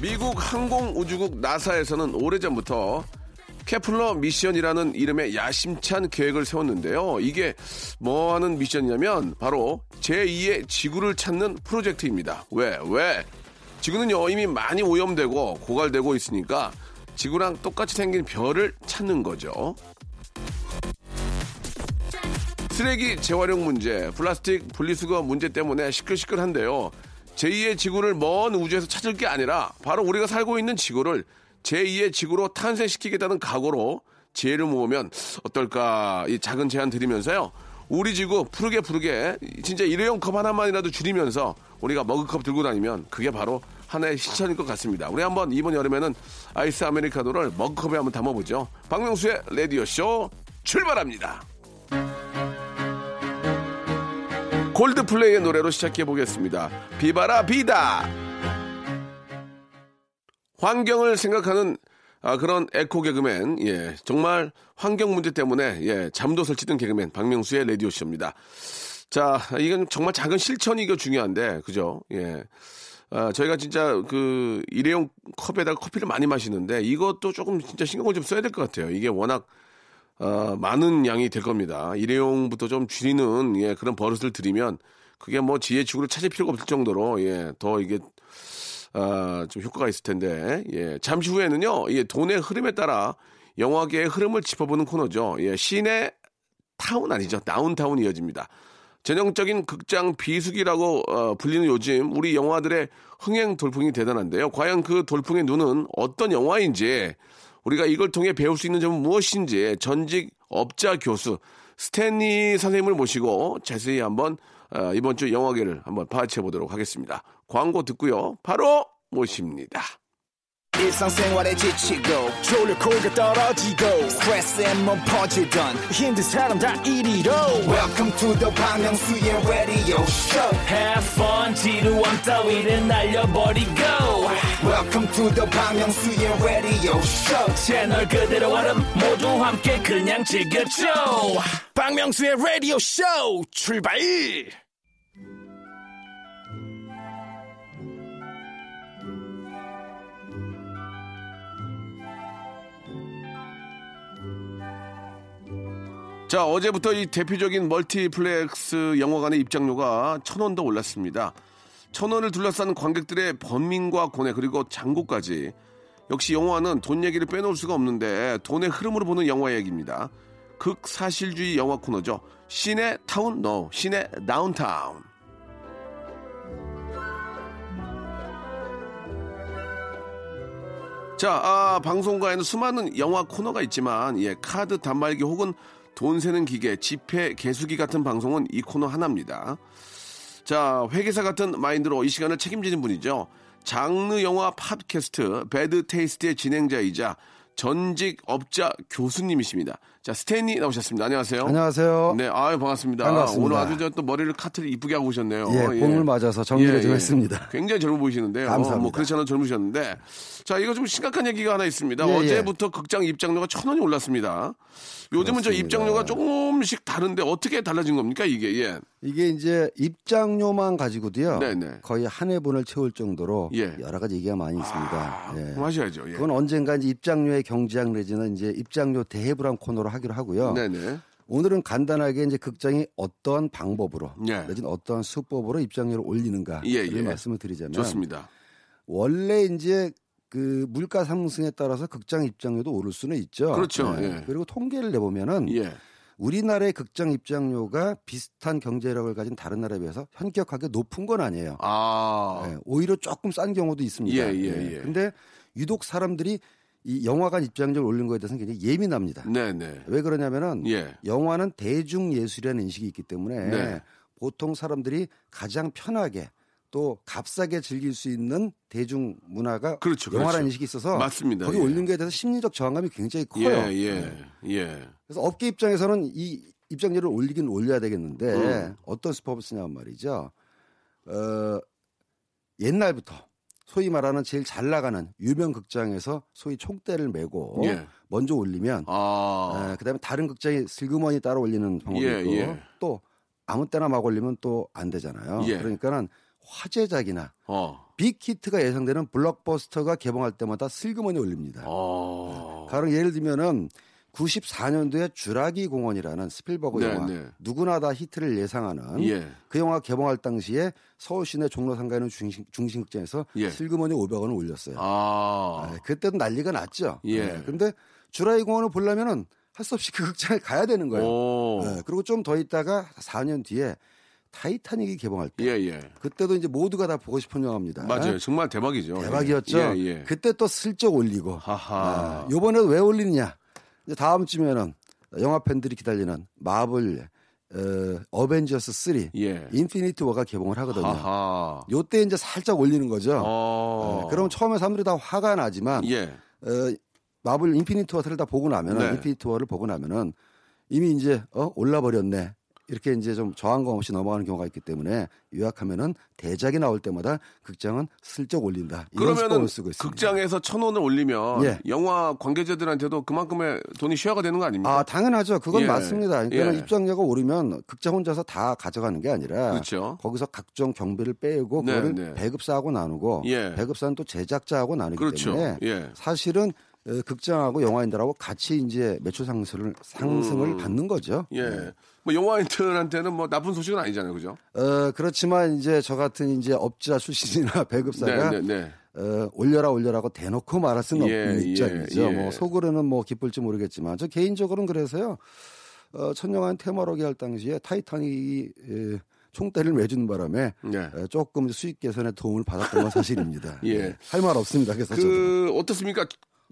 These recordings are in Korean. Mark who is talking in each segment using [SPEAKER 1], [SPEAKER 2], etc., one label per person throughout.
[SPEAKER 1] 미국 항공우주국 나사에서는 오래전부터 케플러 미션이라는 이름의 야심찬 계획을 세웠는데요. 이게 뭐 하는 미션이냐면 바로 제2의 지구를 찾는 프로젝트입니다. 왜? 왜? 지구는요, 이미 많이 오염되고 고갈되고 있으니까 지구랑 똑같이 생긴 별을 찾는 거죠. 쓰레기 재활용 문제, 플라스틱 분리수거 문제 때문에 시끌시끌한데요. 제2의 지구를 먼 우주에서 찾을 게 아니라 바로 우리가 살고 있는 지구를 제2의 지구로 탄생시키겠다는 각오로 지혜를 모으면 어떨까 이 작은 제안 드리면서요. 우리 지구 푸르게 푸르게 진짜 일회용 컵 하나만이라도 줄이면서 우리가 머그컵 들고 다니면 그게 바로 하나의 실천일 것 같습니다. 우리 한번 이번 여름에는 아이스 아메리카노를 머그컵에 한번 담아보죠. 박명수의 라디오쇼 출발합니다. 골드플레이의 노래로 시작해 보겠습니다. 비바라 비다. 환경을 생각하는 아, 그런 에코 개그맨, 예, 정말 환경 문제 때문에 예, 잠도 설치던 개그맨 박명수의 라디오 쇼입니다. 자, 이건 정말 작은 실천이 이거 중요한데, 그죠? 예. 아, 저희가 진짜 그 일회용 컵에다가 커피를 많이 마시는데 이것도 조금 진짜 신경을 좀 써야 될 것 같아요. 이게 워낙 어, 많은 양이 될 겁니다. 일회용부터 좀 줄이는 예, 그런 버릇을 들이면 그게 뭐 지혜축으로 찾을 필요가 없을 정도로 예, 더 이게 아, 좀 효과가 있을 텐데 예, 잠시 후에는요 예, 돈의 흐름에 따라 영화계의 흐름을 짚어보는 코너죠. 예, 시내 타운 아니죠 다운타운 이어집니다. 전형적인 극장 비수기라고 어, 불리는 요즘 우리 영화들의 흥행 돌풍이 대단한데요. 과연 그 돌풍의 눈은 어떤 영화인지 우리가 이걸 통해 배울 수 있는 점은 무엇인지 전직 업자 교수 스탠리 선생님을 모시고 자세히 한번 어, 이번 주 영화계를 한번 파헤쳐 보도록 하겠습니다. 광고 듣고요. 바로 모십니다.
[SPEAKER 2] 지치고, 떨어지고, 퍼지던, welcome to the Bang Myung-soo's radio show
[SPEAKER 3] Have fun 지루함 따위를 날려버리고
[SPEAKER 2] welcome to the Myung-soo's radio show
[SPEAKER 3] 채널 그대로 얼음 모두 함께 그냥 즐겨줘
[SPEAKER 1] 박명수의 라디오 쇼 출발! 자, 어제부터 이 대표적인 멀티플렉스 영화관의 입장료가 천 원 더 올랐습니다. 천 원을 둘러싼 관객들의 번민과 고뇌 그리고 장고까지 역시 영화는 돈 얘기를 빼놓을 수가 없는데 돈의 흐름으로 보는 영화 얘기입니다. 극사실주의 영화 코너죠. 씨네 타운 no 씨네 다운타운. 자, 아, 방송가에는 수많은 영화 코너가 있지만, 예, 카드 단말기 혹은 돈 세는 기계, 지폐 개수기 같은 방송은 이 코너 하나입니다. 자, 회계사 같은 마인드로 이 시간을 책임지는 분이죠. 장르 영화 팟캐스트 배드 테이스트의 진행자이자 전직 업자 교수님이십니다. 자, 스탠리 나오셨습니다. 안녕하세요.
[SPEAKER 4] 안녕하세요.
[SPEAKER 1] 네, 아유, 반갑습니다.
[SPEAKER 4] 반갑습니다.
[SPEAKER 1] 오늘 아주 저 또 머리를 커트를 이쁘게 하고 오셨네요.
[SPEAKER 4] 예, 봄을 맞아서 정리를 좀 했습니다.
[SPEAKER 1] 굉장히 젊어 보이시는데요.
[SPEAKER 4] 감사합니다.
[SPEAKER 1] 뭐 그렇지 않아 젊으셨는데. 자, 이거 좀 심각한 얘기가 하나 있습니다.
[SPEAKER 4] 예, 예.
[SPEAKER 1] 어제부터 극장 입장료가 천 원이 올랐습니다. 요즘은 저
[SPEAKER 4] 그렇습니다.
[SPEAKER 1] 입장료가 조금씩 다른데 어떻게 달라진 겁니까, 이게? 예.
[SPEAKER 4] 이게 이제 입장료만 가지고도요.
[SPEAKER 1] 네네.
[SPEAKER 4] 거의 한 회분을 채울 정도로
[SPEAKER 1] 예.
[SPEAKER 4] 여러 가지 얘기가 많이 있습니다.
[SPEAKER 1] 아,
[SPEAKER 4] 예.
[SPEAKER 1] 하셔야죠. 예.
[SPEAKER 4] 그건 언젠가 이제 입장료의 경제학 내지는 이제 입장료 대해부란 코너로 하기로 하고요.
[SPEAKER 1] 네네.
[SPEAKER 4] 오늘은 간단하게 이제 극장이 어떠한 방법으로
[SPEAKER 1] 예.
[SPEAKER 4] 내지는 어떠한 수법으로 입장료를 올리는가를
[SPEAKER 1] 예, 예.
[SPEAKER 4] 말씀을 드리자면
[SPEAKER 1] 좋습니다.
[SPEAKER 4] 원래 이제 그 물가 상승에 따라서 극장 입장료도 오를 수는 있죠.
[SPEAKER 1] 그렇죠. 예.
[SPEAKER 4] 그리고 통계를 내보면은
[SPEAKER 1] 예.
[SPEAKER 4] 우리나라의 극장 입장료가 비슷한 경제력을 가진 다른 나라에 비해서 현격하게 높은 건 아니에요.
[SPEAKER 1] 아.
[SPEAKER 4] 예, 오히려 조금 싼 경우도 있습니다.
[SPEAKER 1] 예, 예, 예.
[SPEAKER 4] 근데 유독 사람들이 이 영화관 입장료를 올린 거에 대해서는 굉장히 예민합니다.
[SPEAKER 1] 네네.
[SPEAKER 4] 왜 그러냐면은
[SPEAKER 1] 예.
[SPEAKER 4] 영화는 대중 예술이라는 인식이 있기 때문에
[SPEAKER 1] 네.
[SPEAKER 4] 보통 사람들이 가장 편하게 또 값싸게 즐길 수 있는 대중 문화가
[SPEAKER 1] 그렇죠,
[SPEAKER 4] 영화라는
[SPEAKER 1] 그렇죠.
[SPEAKER 4] 인식이 있어서
[SPEAKER 1] 맞습니다.
[SPEAKER 4] 거기
[SPEAKER 1] 예.
[SPEAKER 4] 올린 거에 대해서 심리적 저항감이 굉장히 커요.
[SPEAKER 1] 예, 예,
[SPEAKER 4] 네.
[SPEAKER 1] 예.
[SPEAKER 4] 그래서 업계 입장에서는 이 입장료를 올리긴 올려야 되겠는데
[SPEAKER 1] 음.
[SPEAKER 4] 어떤 쓰냐면 말이죠. 어, 옛날부터 소위 말하는 제일 잘 나가는 유명 극장에서 소위 총대를 메고
[SPEAKER 1] 예.
[SPEAKER 4] 먼저 올리면
[SPEAKER 1] 아.
[SPEAKER 4] 에, 그다음에 다른 극장이 슬그머니 따라 올리는 방법이
[SPEAKER 1] 예,
[SPEAKER 4] 있고
[SPEAKER 1] 예.
[SPEAKER 4] 또 아무 때나 막 올리면 또 안 되잖아요.
[SPEAKER 1] 예.
[SPEAKER 4] 그러니까는 화제작이나
[SPEAKER 1] 어.
[SPEAKER 4] 빅히트가 예상되는 블록버스터가 개봉할 때마다 슬그머니 올립니다.
[SPEAKER 1] 어.
[SPEAKER 4] 가령 예를 들면은 94년도에 주라기 공원이라는 스필버그
[SPEAKER 1] 네,
[SPEAKER 4] 영화
[SPEAKER 1] 네.
[SPEAKER 4] 누구나 다 히트를 예상하는
[SPEAKER 1] 예.
[SPEAKER 4] 그 영화 개봉할 당시에 서울 시내 종로 삼가에 있는 중심, 중심극장에서
[SPEAKER 1] 예.
[SPEAKER 4] 슬그머니 500원을 올렸어요.
[SPEAKER 1] 아.
[SPEAKER 4] 아, 그때도 난리가 났죠.
[SPEAKER 1] 예.
[SPEAKER 4] 네, 근데 주라기 공원을 보려면은 할 수 없이 그 극장에 가야 되는 거예요.
[SPEAKER 1] 오.
[SPEAKER 4] 네, 그리고 좀 더 있다가 4년 뒤에 타이타닉이 개봉할 때
[SPEAKER 1] 예, 예.
[SPEAKER 4] 그때도 이제 모두가 다 보고 싶은 영화입니다.
[SPEAKER 1] 맞아요. 정말 대박이죠.
[SPEAKER 4] 대박이었죠.
[SPEAKER 1] 예, 예.
[SPEAKER 4] 그때 또 슬쩍 올리고
[SPEAKER 1] 하하.
[SPEAKER 4] 아, 요번에 왜 올리느냐? 다음 주면은 영화 팬들이 기다리는 마블 어, 벤져스 3
[SPEAKER 1] 예.
[SPEAKER 4] 인피니티 워가 개봉을 하거든요.
[SPEAKER 1] 하하.
[SPEAKER 4] 요때 이제 살짝 올리는 거죠.
[SPEAKER 1] 어.
[SPEAKER 4] 네, 그럼 처음에 사람들이 다 화가 나지만
[SPEAKER 1] 예.
[SPEAKER 4] 어, 마블 인피니티 워를 다 보고 나면은
[SPEAKER 1] 네.
[SPEAKER 4] 인피니티 워를 보고 나면은 이미 이제 어 올라 버렸네. 이렇게 이제 좀 저항감 없이 넘어가는 경우가 있기 때문에 요약하면은 대작이 나올 때마다 극장은 슬쩍 올린다.
[SPEAKER 1] 그러면은
[SPEAKER 4] 수법을 쓰고 있습니다.
[SPEAKER 1] 극장에서 천 원을 올리면
[SPEAKER 4] 예.
[SPEAKER 1] 영화 관계자들한테도 그만큼의 돈이 쉐어가 되는 거 아닙니까?
[SPEAKER 4] 아, 당연하죠. 그건
[SPEAKER 1] 예.
[SPEAKER 4] 맞습니다. 그러니까
[SPEAKER 1] 예.
[SPEAKER 4] 입장료가 오르면 극장 혼자서 다 가져가는 게 아니라
[SPEAKER 1] 그렇죠.
[SPEAKER 4] 거기서 각종 경비를 빼고
[SPEAKER 1] 네,
[SPEAKER 4] 그거를
[SPEAKER 1] 네.
[SPEAKER 4] 배급사하고 나누고
[SPEAKER 1] 예.
[SPEAKER 4] 배급사는 또 제작자하고 나누기
[SPEAKER 1] 그렇죠.
[SPEAKER 4] 때문에
[SPEAKER 1] 예.
[SPEAKER 4] 사실은 어, 극장하고 영화인들하고 같이 이제 매출 상승을 상승을
[SPEAKER 1] 음.
[SPEAKER 4] 받는 거죠.
[SPEAKER 1] 예. 뭐 영화인들한테는 뭐 나쁜 소식은 아니잖아요. 그죠?
[SPEAKER 4] 어, 그렇지만 이제 저 같은 이제 업자 출신이나 배급사가
[SPEAKER 1] 네, 네, 네.
[SPEAKER 4] 어, 올려라 올려라고 대놓고 말할 수는
[SPEAKER 1] 예,
[SPEAKER 4] 없는
[SPEAKER 1] 예,
[SPEAKER 4] 입장이죠.
[SPEAKER 1] 예.
[SPEAKER 4] 뭐 속으로는 뭐 기쁠지 모르겠지만 저 개인적으로는 그래서요. 어, 천영한 테마로기 할 당시에 타이타닉이 에, 총대를 매준 바람에
[SPEAKER 1] 예.
[SPEAKER 4] 에, 조금 수익 개선에 도움을 받았던 건 사실입니다.
[SPEAKER 1] 예.
[SPEAKER 4] 할 말 없습니다. 그래서 저도.
[SPEAKER 1] 그 어떻습니까?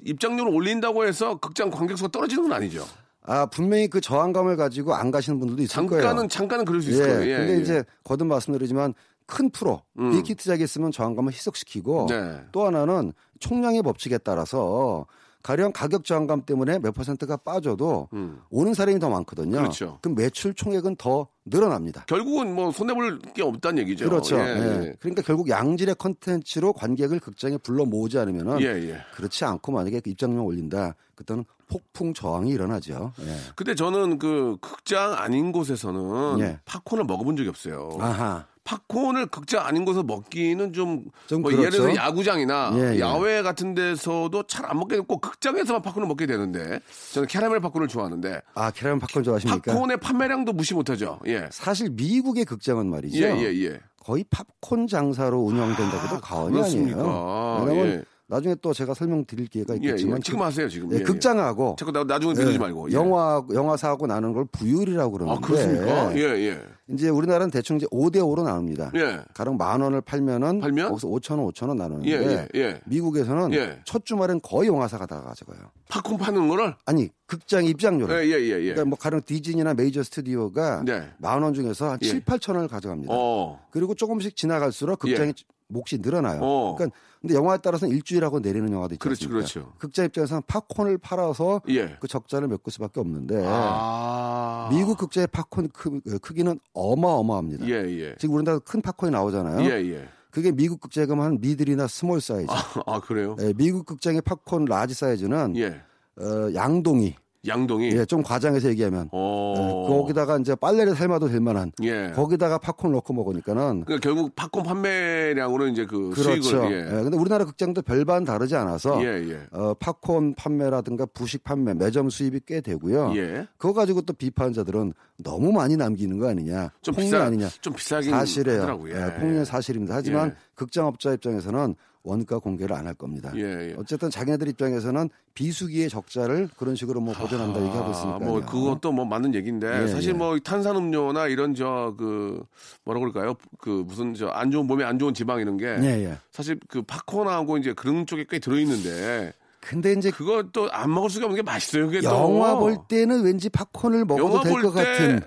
[SPEAKER 1] 입장료를 올린다고 해서 극장 관객수가 떨어지는 건 아니죠.
[SPEAKER 4] 아 분명히 그 저항감을 가지고 안 가시는 분들도 있을 거예요.
[SPEAKER 1] 잠깐은 잠깐은 그럴 수 있을
[SPEAKER 4] 예,
[SPEAKER 1] 거예요. 예,
[SPEAKER 4] 근데
[SPEAKER 1] 예.
[SPEAKER 4] 이제 거듭 말씀드리지만 큰 프로
[SPEAKER 1] 음.
[SPEAKER 4] 빅히트작이 있으면 저항감을 희석시키고
[SPEAKER 1] 네.
[SPEAKER 4] 또 하나는 총량의 법칙에 따라서 가령 가격 저항감 때문에 몇 퍼센트가 빠져도
[SPEAKER 1] 음.
[SPEAKER 4] 오는 사람이 더 많거든요.
[SPEAKER 1] 그렇죠.
[SPEAKER 4] 럼 매출 총액은 더 늘어납니다.
[SPEAKER 1] 결국은 뭐 손해볼 게 없다는 얘기죠.
[SPEAKER 4] 그렇죠.
[SPEAKER 1] 예,
[SPEAKER 4] 예. 그러니까 결국 양질의 컨텐츠로 관객을 극장에 불러 모으지 않으면은
[SPEAKER 1] 예, 예.
[SPEAKER 4] 그렇지 않고 만약에 그 입장료 올린다. 그때는 폭풍 저항이 일어나죠. 예.
[SPEAKER 1] 근데 저는 그 극장 아닌 곳에서는
[SPEAKER 4] 예.
[SPEAKER 1] 팝콘을 먹어본 적이 없어요.
[SPEAKER 4] 아하.
[SPEAKER 1] 팝콘을 극장 아닌 곳에서 먹기는 좀,
[SPEAKER 4] 좀
[SPEAKER 1] 뭐
[SPEAKER 4] 그렇죠.
[SPEAKER 1] 예를 들어 야구장이나
[SPEAKER 4] 예, 예.
[SPEAKER 1] 야외 같은 데서도 잘 안 먹게 되고 극장에서만 팝콘을 먹게 되는데 저는 캐러멜 팝콘을 좋아하는데
[SPEAKER 4] 아, 캐러멜 팝콘 좋아하십니까?
[SPEAKER 1] 팝콘의 판매량도 무시 못하죠. 예.
[SPEAKER 4] 사실 미국의 극장은 말이죠.
[SPEAKER 1] 예, 예, 예.
[SPEAKER 4] 거의 팝콘 장사로 운영된다고도 과언이
[SPEAKER 1] 그렇습니까?
[SPEAKER 4] 아니에요. 왜냐면
[SPEAKER 1] 예.
[SPEAKER 4] 나중에 또 제가 설명드릴 기회가
[SPEAKER 1] 예,
[SPEAKER 4] 있겠지만
[SPEAKER 1] 예. 지금 하세요, 지금.
[SPEAKER 4] 예,
[SPEAKER 1] 예, 예.
[SPEAKER 4] 극장하고
[SPEAKER 1] 자꾸 나, 나중에 미루지
[SPEAKER 4] 예,
[SPEAKER 1] 말고. 예.
[SPEAKER 4] 영화 영화사하고 나누는 걸 부율이라고
[SPEAKER 1] 아,
[SPEAKER 4] 그러는데
[SPEAKER 1] 그렇습니까? 예, 예.
[SPEAKER 4] 이제 우리나라는 대충 이제 5대 5로 나눕니다.
[SPEAKER 1] 예.
[SPEAKER 4] 가령 만 원을 팔면은
[SPEAKER 1] 팔면?
[SPEAKER 4] 거기서 5천 원, 5천 원 나누는데
[SPEAKER 1] 예, 예, 예.
[SPEAKER 4] 미국에서는
[SPEAKER 1] 예.
[SPEAKER 4] 첫 주말엔 거의 영화사가 다 가져가요.
[SPEAKER 1] 팝콘 파는 거를?
[SPEAKER 4] 아니 극장
[SPEAKER 1] 예,
[SPEAKER 4] 입장료를
[SPEAKER 1] 예, 예, 예.
[SPEAKER 4] 그러니까 뭐 가령 디즈니나 메이저 스튜디오가
[SPEAKER 1] 네.
[SPEAKER 4] 만원 중에서 한
[SPEAKER 1] 예.
[SPEAKER 4] 7, 8천 원을 가져갑니다.
[SPEAKER 1] 어.
[SPEAKER 4] 그리고 조금씩 지나갈수록 극장의 몫이 늘어나요.
[SPEAKER 1] 어.
[SPEAKER 4] 그러니까 근데 영화에 따라서는 일주일하고 내리는 영화도 있지
[SPEAKER 1] 그렇죠? 그렇죠.
[SPEAKER 4] 극장 입장에서는 팝콘을 팔아서
[SPEAKER 1] 예.
[SPEAKER 4] 그 적자를 메꿀 수밖에 없는데
[SPEAKER 1] 아.
[SPEAKER 4] 미국 극장의 팝콘 크, 크기는 어마어마합니다.
[SPEAKER 1] 예, 예.
[SPEAKER 4] 지금 우리나라 큰 팝콘이 나오잖아요.
[SPEAKER 1] 예, 예.
[SPEAKER 4] 그게 미국 극장에 가면 한 middle이나 small 사이즈.
[SPEAKER 1] 아, 아, 그래요?
[SPEAKER 4] 예, 미국 극장의 팝콘 large 사이즈는
[SPEAKER 1] 예.
[SPEAKER 4] 어, 양동이.
[SPEAKER 1] 양동이.
[SPEAKER 4] 예, 좀 과장해서 얘기하면
[SPEAKER 1] 어.
[SPEAKER 4] 예, 거기다가 이제 빨래를 삶아도 될 만한
[SPEAKER 1] 예.
[SPEAKER 4] 거기다가 팝콘 넣고 먹으니까는
[SPEAKER 1] 그러니까 결국 팝콘 판매량으로 이제 그
[SPEAKER 4] 그렇죠.
[SPEAKER 1] 수익을
[SPEAKER 4] 예.
[SPEAKER 1] 예.
[SPEAKER 4] 근데 우리나라 극장도 별반 다르지 않아서
[SPEAKER 1] 예, 예.
[SPEAKER 4] 어, 팝콘 판매라든가 부식 판매, 매점 수입이 꽤 되고요.
[SPEAKER 1] 예.
[SPEAKER 4] 그거 가지고 또 비판자들은 너무 많이 남기는 거 아니냐,
[SPEAKER 1] 좀
[SPEAKER 4] 폭리
[SPEAKER 1] 비싸
[SPEAKER 4] 아니냐.
[SPEAKER 1] 좀 비싸긴
[SPEAKER 4] 사실이에요.
[SPEAKER 1] 하더라고요.
[SPEAKER 4] 예, 폭리는 사실입니다. 하지만
[SPEAKER 1] 예.
[SPEAKER 4] 극장업자 입장에서는 원가 공개를 안 할 겁니다.
[SPEAKER 1] 예, 예.
[SPEAKER 4] 어쨌든 자기네들 입장에서는 비수기의 적자를 그런 식으로 뭐 보존한다 얘기하고 있으니까.
[SPEAKER 1] 뭐 그것도 뭐 맞는 얘기인데
[SPEAKER 4] 예,
[SPEAKER 1] 사실
[SPEAKER 4] 예.
[SPEAKER 1] 뭐 탄산음료나 이런 저 그 뭐라 그럴까요? 그 무슨 저 안 좋은 몸에 안 좋은 지방 이런 게
[SPEAKER 4] 예, 예.
[SPEAKER 1] 사실 그 팝콘하고 이제 그런 쪽에 꽤 들어 있는데
[SPEAKER 4] 근데 이제
[SPEAKER 1] 그것도 안 먹을 수가 없는 게 맛있어요. 그게 또.
[SPEAKER 4] 영화 볼 때는 왠지 팝콘을 먹어도
[SPEAKER 1] 될볼것때
[SPEAKER 4] 같은.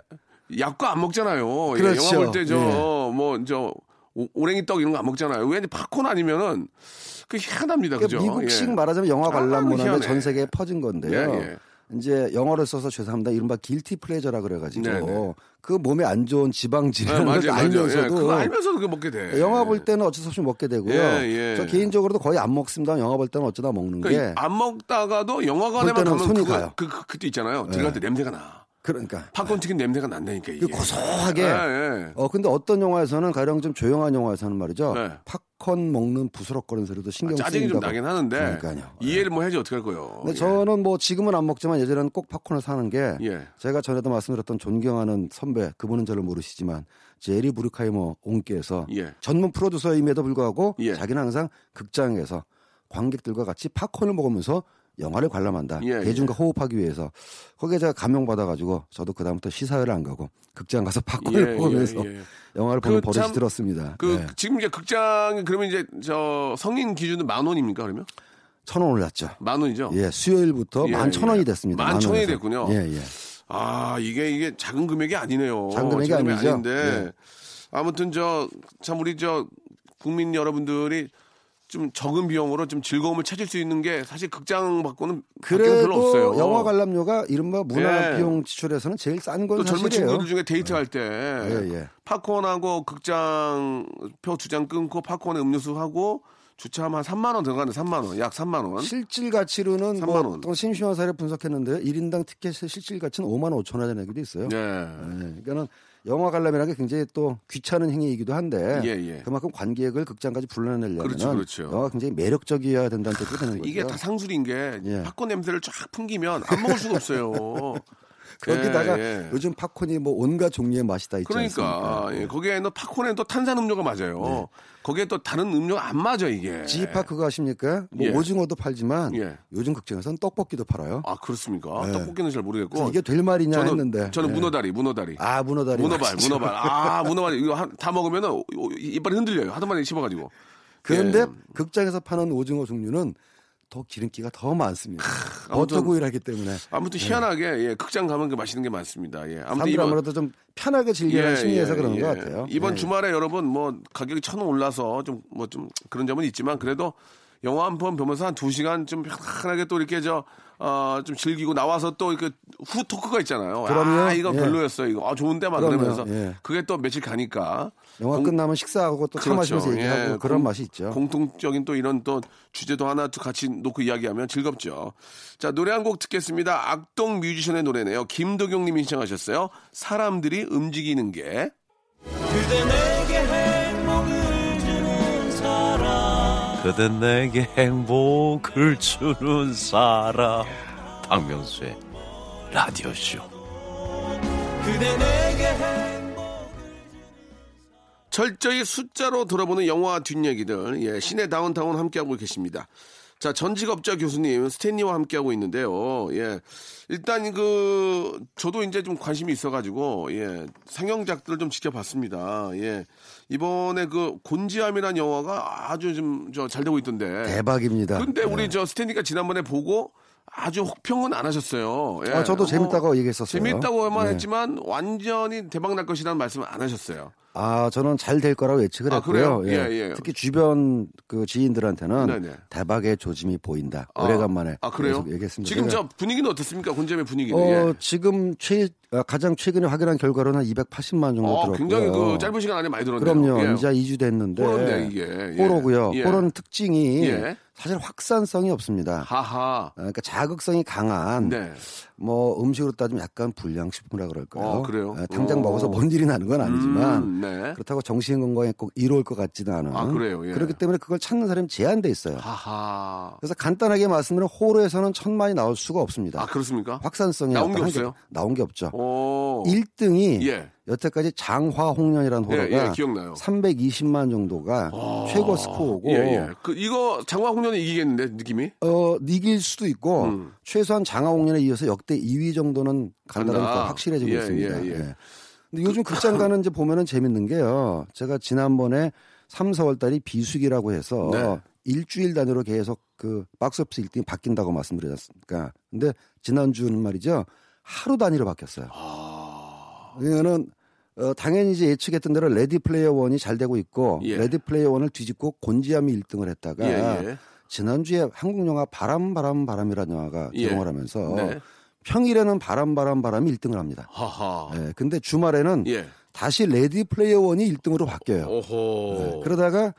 [SPEAKER 1] 약과 안 먹잖아요. 예,
[SPEAKER 4] 그렇죠.
[SPEAKER 1] 영화 볼 때 저 뭐저 오, 오랭이 떡 이런 거 안 먹잖아요. 왜 팝콘 아니면은 그 희한합니다. 그죠?
[SPEAKER 4] 그러니까 미국식
[SPEAKER 1] 예.
[SPEAKER 4] 말하자면 영화
[SPEAKER 1] 아,
[SPEAKER 4] 관람 문화가
[SPEAKER 1] 희한해.
[SPEAKER 4] 전 세계에 퍼진 건데요.
[SPEAKER 1] 예, 예.
[SPEAKER 4] 이제 영어를 써서 죄송합니다. 이른바 길티 플레저라 그래가지고
[SPEAKER 1] 네네.
[SPEAKER 4] 그 몸에 안 좋은
[SPEAKER 1] 네,
[SPEAKER 4] 지방질이라는 걸
[SPEAKER 1] 맞아요. 예,
[SPEAKER 4] 알면서도
[SPEAKER 1] 알면서도 그거 먹게 돼.
[SPEAKER 4] 영화 볼 때는 어쩔 수 없이 먹게 되고요.
[SPEAKER 1] 예, 예.
[SPEAKER 4] 저 개인적으로도 거의 안 먹습니다. 영화 볼 때는 어쩌다 먹는
[SPEAKER 1] 그러니까 게안 먹다가도 영화관에만 가면
[SPEAKER 4] 손이
[SPEAKER 1] 그거,
[SPEAKER 4] 가요.
[SPEAKER 1] 그, 그, 그때 있잖아요. 들어갈 때 냄새가 나.
[SPEAKER 4] 그러니까
[SPEAKER 1] 팝콘 튀긴 냄새가 난다니까 이게.
[SPEAKER 4] 그 고소하게
[SPEAKER 1] 예, 예.
[SPEAKER 4] 어 근데 어떤 영화에서는 가령 좀 조용한 영화에서는 말이죠.
[SPEAKER 1] 네.
[SPEAKER 4] 팝콘 먹는 부스럭거리는 소리도 신경
[SPEAKER 1] 아, 짜증이 좀. 나긴 하는데
[SPEAKER 4] 그러니까요.
[SPEAKER 1] 이해를 뭐 해야지 어떡할 거예요.
[SPEAKER 4] 근데
[SPEAKER 1] 예.
[SPEAKER 4] 저는 뭐 지금은 안 먹지만 예전에는 꼭 팝콘을 사는 게
[SPEAKER 1] 예.
[SPEAKER 4] 제가 전에도 말씀드렸던 존경하는 선배 그분은 저를 모르시지만 제리 부르카이머 옹께서
[SPEAKER 1] 예.
[SPEAKER 4] 전문 프로듀서임에도 불구하고
[SPEAKER 1] 예.
[SPEAKER 4] 자기는 항상 극장에서 관객들과 같이 팝콘을 먹으면서 영화를 관람한다.
[SPEAKER 1] 예,
[SPEAKER 4] 대중과 호흡하기 위해서 거기에 제가 감명받아가지고 저도 그 다음부터 시사회를 안 가고 극장 가서 팝콘을
[SPEAKER 1] 예, 예, 예.
[SPEAKER 4] 영화를 보는
[SPEAKER 1] 그
[SPEAKER 4] 버릇이
[SPEAKER 1] 참
[SPEAKER 4] 들었습니다.
[SPEAKER 1] 그
[SPEAKER 4] 네.
[SPEAKER 1] 지금 이제 극장 그러면 이제 저 성인 기준은 만 원입니까 그러면?
[SPEAKER 4] 천원 올랐죠.
[SPEAKER 1] 만 원이죠.
[SPEAKER 4] 예, 수요일부터
[SPEAKER 1] 예,
[SPEAKER 4] 만천 원이
[SPEAKER 1] 예.
[SPEAKER 4] 됐습니다.
[SPEAKER 1] 만 천 원이. 됐군요.
[SPEAKER 4] 예, 예.
[SPEAKER 1] 아 이게 이게 작은 금액이 아니네요.
[SPEAKER 4] 작은 금액이 아니죠. 예.
[SPEAKER 1] 아닌데 아무튼 저 참 우리 저 국민 여러분들이 좀 적은 비용으로 좀 즐거움을 찾을 수 있는 게 사실 극장 받고는 별로 없어요.
[SPEAKER 4] 영화 관람료가 이른바 문화
[SPEAKER 1] 예.
[SPEAKER 4] 비용 지출에서는 제일
[SPEAKER 1] 싼건또 젊은
[SPEAKER 4] 사실이에요.
[SPEAKER 1] 친구들 중에 데이트할 때
[SPEAKER 4] 예, 예.
[SPEAKER 1] 팝콘하고 극장 표 두 장 끊고 팝콘에 음료수 하고 주차하면 한 3만 원 들어가는 3만 원, 약 3만 원.
[SPEAKER 4] 실질 가치로는
[SPEAKER 1] 3만
[SPEAKER 4] 뭐
[SPEAKER 1] 원.
[SPEAKER 4] 어떤 심심한 사례 분석했는데요. 1인당 티켓의 실질 가치는 5만 5천 원이라는 얘기도 있어요.
[SPEAKER 1] 예.
[SPEAKER 4] 예, 그러니까는 영화 관람이라는 게 굉장히 또 귀찮은 행위이기도 한데
[SPEAKER 1] 예, 예.
[SPEAKER 4] 그만큼 관객을 극장까지 불러내려면
[SPEAKER 1] 그렇죠, 그렇죠.
[SPEAKER 4] 영화가 굉장히 매력적이어야 된다는 뜻이 되는 거죠.
[SPEAKER 1] 이게 다 상술인 게
[SPEAKER 4] 예.
[SPEAKER 1] 팝콘 냄새를 쫙 풍기면 안 먹을 수가 없어요.
[SPEAKER 4] 거기다가
[SPEAKER 1] 예, 예.
[SPEAKER 4] 요즘 팝콘이 뭐 온갖 종류의 맛이 다 있지
[SPEAKER 1] 그러니까? 예, 거기에는 팝콘에 또 탄산 음료가 맞아요. 거기에 또 다른 음료가 안 맞아 이게.
[SPEAKER 4] 지파 그거 아십니까? 뭐
[SPEAKER 1] 예.
[SPEAKER 4] 오징어도 팔지만
[SPEAKER 1] 예.
[SPEAKER 4] 요즘 극장에서는 떡볶이도 팔아요.
[SPEAKER 1] 아 그렇습니까?
[SPEAKER 4] 예.
[SPEAKER 1] 떡볶이는 잘 모르겠고.
[SPEAKER 4] 이게 될 말이냐
[SPEAKER 1] 저는,
[SPEAKER 4] 했는데
[SPEAKER 1] 저는
[SPEAKER 4] 예.
[SPEAKER 1] 문어다리, 문어다리.
[SPEAKER 4] 아 문어다리
[SPEAKER 1] 문어발,
[SPEAKER 4] 맛있죠.
[SPEAKER 1] 문어발. 아, 문어발. 이거 한- 다 먹으면은 이빨이 흔들려요. 하도 많이 씹어가지고.
[SPEAKER 4] 그런데
[SPEAKER 1] 예.
[SPEAKER 4] 극장에서 파는 오징어 종류는 더 기름기가 더 많습니다.
[SPEAKER 1] 아무튼-
[SPEAKER 4] 버터구이라기 때문에
[SPEAKER 1] 아무튼 희한하게 예, 극장 가면 그 맛있는 게 많습니다. 예. 아무튼 이번
[SPEAKER 4] 아무래도 좀 편하게 즐기는
[SPEAKER 1] 예,
[SPEAKER 4] 심리에서
[SPEAKER 1] 예,
[SPEAKER 4] 그런
[SPEAKER 1] 예.
[SPEAKER 4] 것 같아요.
[SPEAKER 1] 이번
[SPEAKER 4] 예.
[SPEAKER 1] 주말에 여러분 뭐 가격이 천 원 올라서 좀뭐 좀 그런 점은 있지만 그래도 영화 한 편 보면서 한 두 시간 좀 편안하게 또 이렇게 저 어, 좀 즐기고 나와서 또 이렇게 후 토크가 있잖아요.
[SPEAKER 4] 그럼요.
[SPEAKER 1] 아, 이거
[SPEAKER 4] 예.
[SPEAKER 1] 별로였어. 이거 아, 좋은데 막. 그러면서
[SPEAKER 4] 예.
[SPEAKER 1] 그게 또 며칠 가니까
[SPEAKER 4] 영화
[SPEAKER 1] 공-
[SPEAKER 4] 끝나면 식사하고 또차
[SPEAKER 1] 그렇죠.
[SPEAKER 4] 마시면서 얘기하고
[SPEAKER 1] 예,
[SPEAKER 4] 그런
[SPEAKER 1] 공-
[SPEAKER 4] 맛이 있죠.
[SPEAKER 1] 공통적인 또 이런 또 주제도 하나 또 같이 놓고 이야기하면 즐겁죠. 자, 노래 한 곡 듣겠습니다. 악동 뮤지션의 노래네요. 김도경 님이 신청하셨어요. 사람들이 움직이는 게.
[SPEAKER 3] 그대 내게 행
[SPEAKER 5] 그대 내게 행복을 주는 사람 박명수의 라디오쇼
[SPEAKER 3] 그대 내게 행복
[SPEAKER 1] 철저히 숫자로 돌아보는 영화 뒷얘기들, 예, 시내 다운타운 함께하고 계십니다. 자, 전직업자 교수님, 스탠리와 함께하고 있는데요. 예, 일단 그, 저도 이제 좀 관심이 있어 가지고, 예, 상영작들을 좀 지켜봤습니다. 예, 이번에 그, 곤지암이라는 영화가 아주 좀, 저, 잘 되고 있던데.
[SPEAKER 4] 대박입니다.
[SPEAKER 1] 근데 우리
[SPEAKER 4] 예.
[SPEAKER 1] 저 스탠리가 지난번에 보고 아주 혹평은 안 하셨어요. 예.
[SPEAKER 4] 아, 저도
[SPEAKER 1] 뭐
[SPEAKER 4] 재밌다고 얘기했었어요.
[SPEAKER 1] 재밌다고만
[SPEAKER 4] 네.
[SPEAKER 1] 했지만 완전히 대박 날 것이라는 말씀을 안 하셨어요.
[SPEAKER 4] 아, 저는 잘 될 거라고 예측을
[SPEAKER 1] 아,
[SPEAKER 4] 했고요.
[SPEAKER 1] 그래요? 예, 예.
[SPEAKER 4] 특히 주변 그 지인들한테는
[SPEAKER 1] 네네.
[SPEAKER 4] 대박의 조짐이 보인다.
[SPEAKER 1] 아,
[SPEAKER 4] 오래간만에
[SPEAKER 1] 아, 그래요?
[SPEAKER 4] 얘기했습니다.
[SPEAKER 1] 지금
[SPEAKER 4] 제가,
[SPEAKER 1] 저 분위기는 어떻습니까? 곤잼의 분위기는.
[SPEAKER 4] 어,
[SPEAKER 1] 예.
[SPEAKER 4] 지금 최 아, 가장 최근에 확인한 결과로는 한 280만 정도
[SPEAKER 1] 어,
[SPEAKER 4] 들었고요.
[SPEAKER 1] 굉장히 그 짧은 시간 안에 많이 들었네요.
[SPEAKER 4] 그럼요.
[SPEAKER 1] 예.
[SPEAKER 4] 이제 2주 됐는데
[SPEAKER 1] 호러인데, 이게. 예.
[SPEAKER 4] 호러고요.
[SPEAKER 1] 예.
[SPEAKER 4] 호러는 특징이
[SPEAKER 1] 예.
[SPEAKER 4] 사실 확산성이 없습니다.
[SPEAKER 1] 하하.
[SPEAKER 4] 아, 그러니까 자극성이 강한
[SPEAKER 1] 네.
[SPEAKER 4] 뭐 음식으로 따지면 약간 불량식품이라 그럴까요?
[SPEAKER 1] 어, 그래요?
[SPEAKER 4] 아, 당장
[SPEAKER 1] 어.
[SPEAKER 4] 먹어서 뭔 일이 나는 건 아니지만
[SPEAKER 1] 음, 네.
[SPEAKER 4] 그렇다고 정신 건강에 꼭 이로울 것 같지는 않은.
[SPEAKER 1] 아, 그래요? 예.
[SPEAKER 4] 그렇기 때문에 그걸 찾는 사람이 제한돼 있어요.
[SPEAKER 1] 하하.
[SPEAKER 4] 그래서 간단하게 말씀드리면 호러에서는 천만이 나올 수가 없습니다.
[SPEAKER 1] 아, 그렇습니까?
[SPEAKER 4] 확산성이
[SPEAKER 1] 나온 게 없어요?
[SPEAKER 4] 한계- 나온 게 없죠.
[SPEAKER 1] 오.
[SPEAKER 4] 1등이
[SPEAKER 1] 예.
[SPEAKER 4] 여태까지 장화홍련이라는
[SPEAKER 1] 예,
[SPEAKER 4] 호러가
[SPEAKER 1] 예, 기억나요.
[SPEAKER 4] 320만 정도가 최고 스코어고
[SPEAKER 1] 예, 예. 그, 이거 장화홍련이 이기겠는데, 느낌이?
[SPEAKER 4] 어, 이길 수도 있고
[SPEAKER 1] 음.
[SPEAKER 4] 최소한 장화홍련에 이어서 역대 2위 정도는 간다는
[SPEAKER 1] 간다.
[SPEAKER 4] 게 확실해지고
[SPEAKER 1] 예,
[SPEAKER 4] 있습니다.
[SPEAKER 1] 예, 예.
[SPEAKER 4] 예. 근데 요즘 극장 가는 이제 보면은 재밌는 게요. 제가 지난번에 3, 4월 달이 비수기라고 해서
[SPEAKER 1] 네.
[SPEAKER 4] 일주일 단위로 계속 그 박스오피스 1등이 바뀐다고 말씀드렸지 않습니까? 근데 지난주는 말이죠. 하루 단위로 바뀌었어요.
[SPEAKER 1] 아.
[SPEAKER 4] 그러니까는 어, 당연히 이제 예측했던 대로 레디 플레이어 원이 잘 되고 있고
[SPEAKER 1] 예.
[SPEAKER 4] 레디 플레이어 원을 뒤집고 곤지암이 1등을 했다가
[SPEAKER 1] 예, 예.
[SPEAKER 4] 지난주에 한국 영화 바람 바람 바람이라는 영화가
[SPEAKER 1] 예.
[SPEAKER 4] 개봉을 하면서
[SPEAKER 1] 네.
[SPEAKER 4] 평일에는 바람 바람 바람이 1등을 합니다.
[SPEAKER 1] 하하.
[SPEAKER 4] 예, 근데 주말에는
[SPEAKER 1] 예.
[SPEAKER 4] 다시 레디 플레이어 원이 1등으로 바뀌어요. 네, 그러다가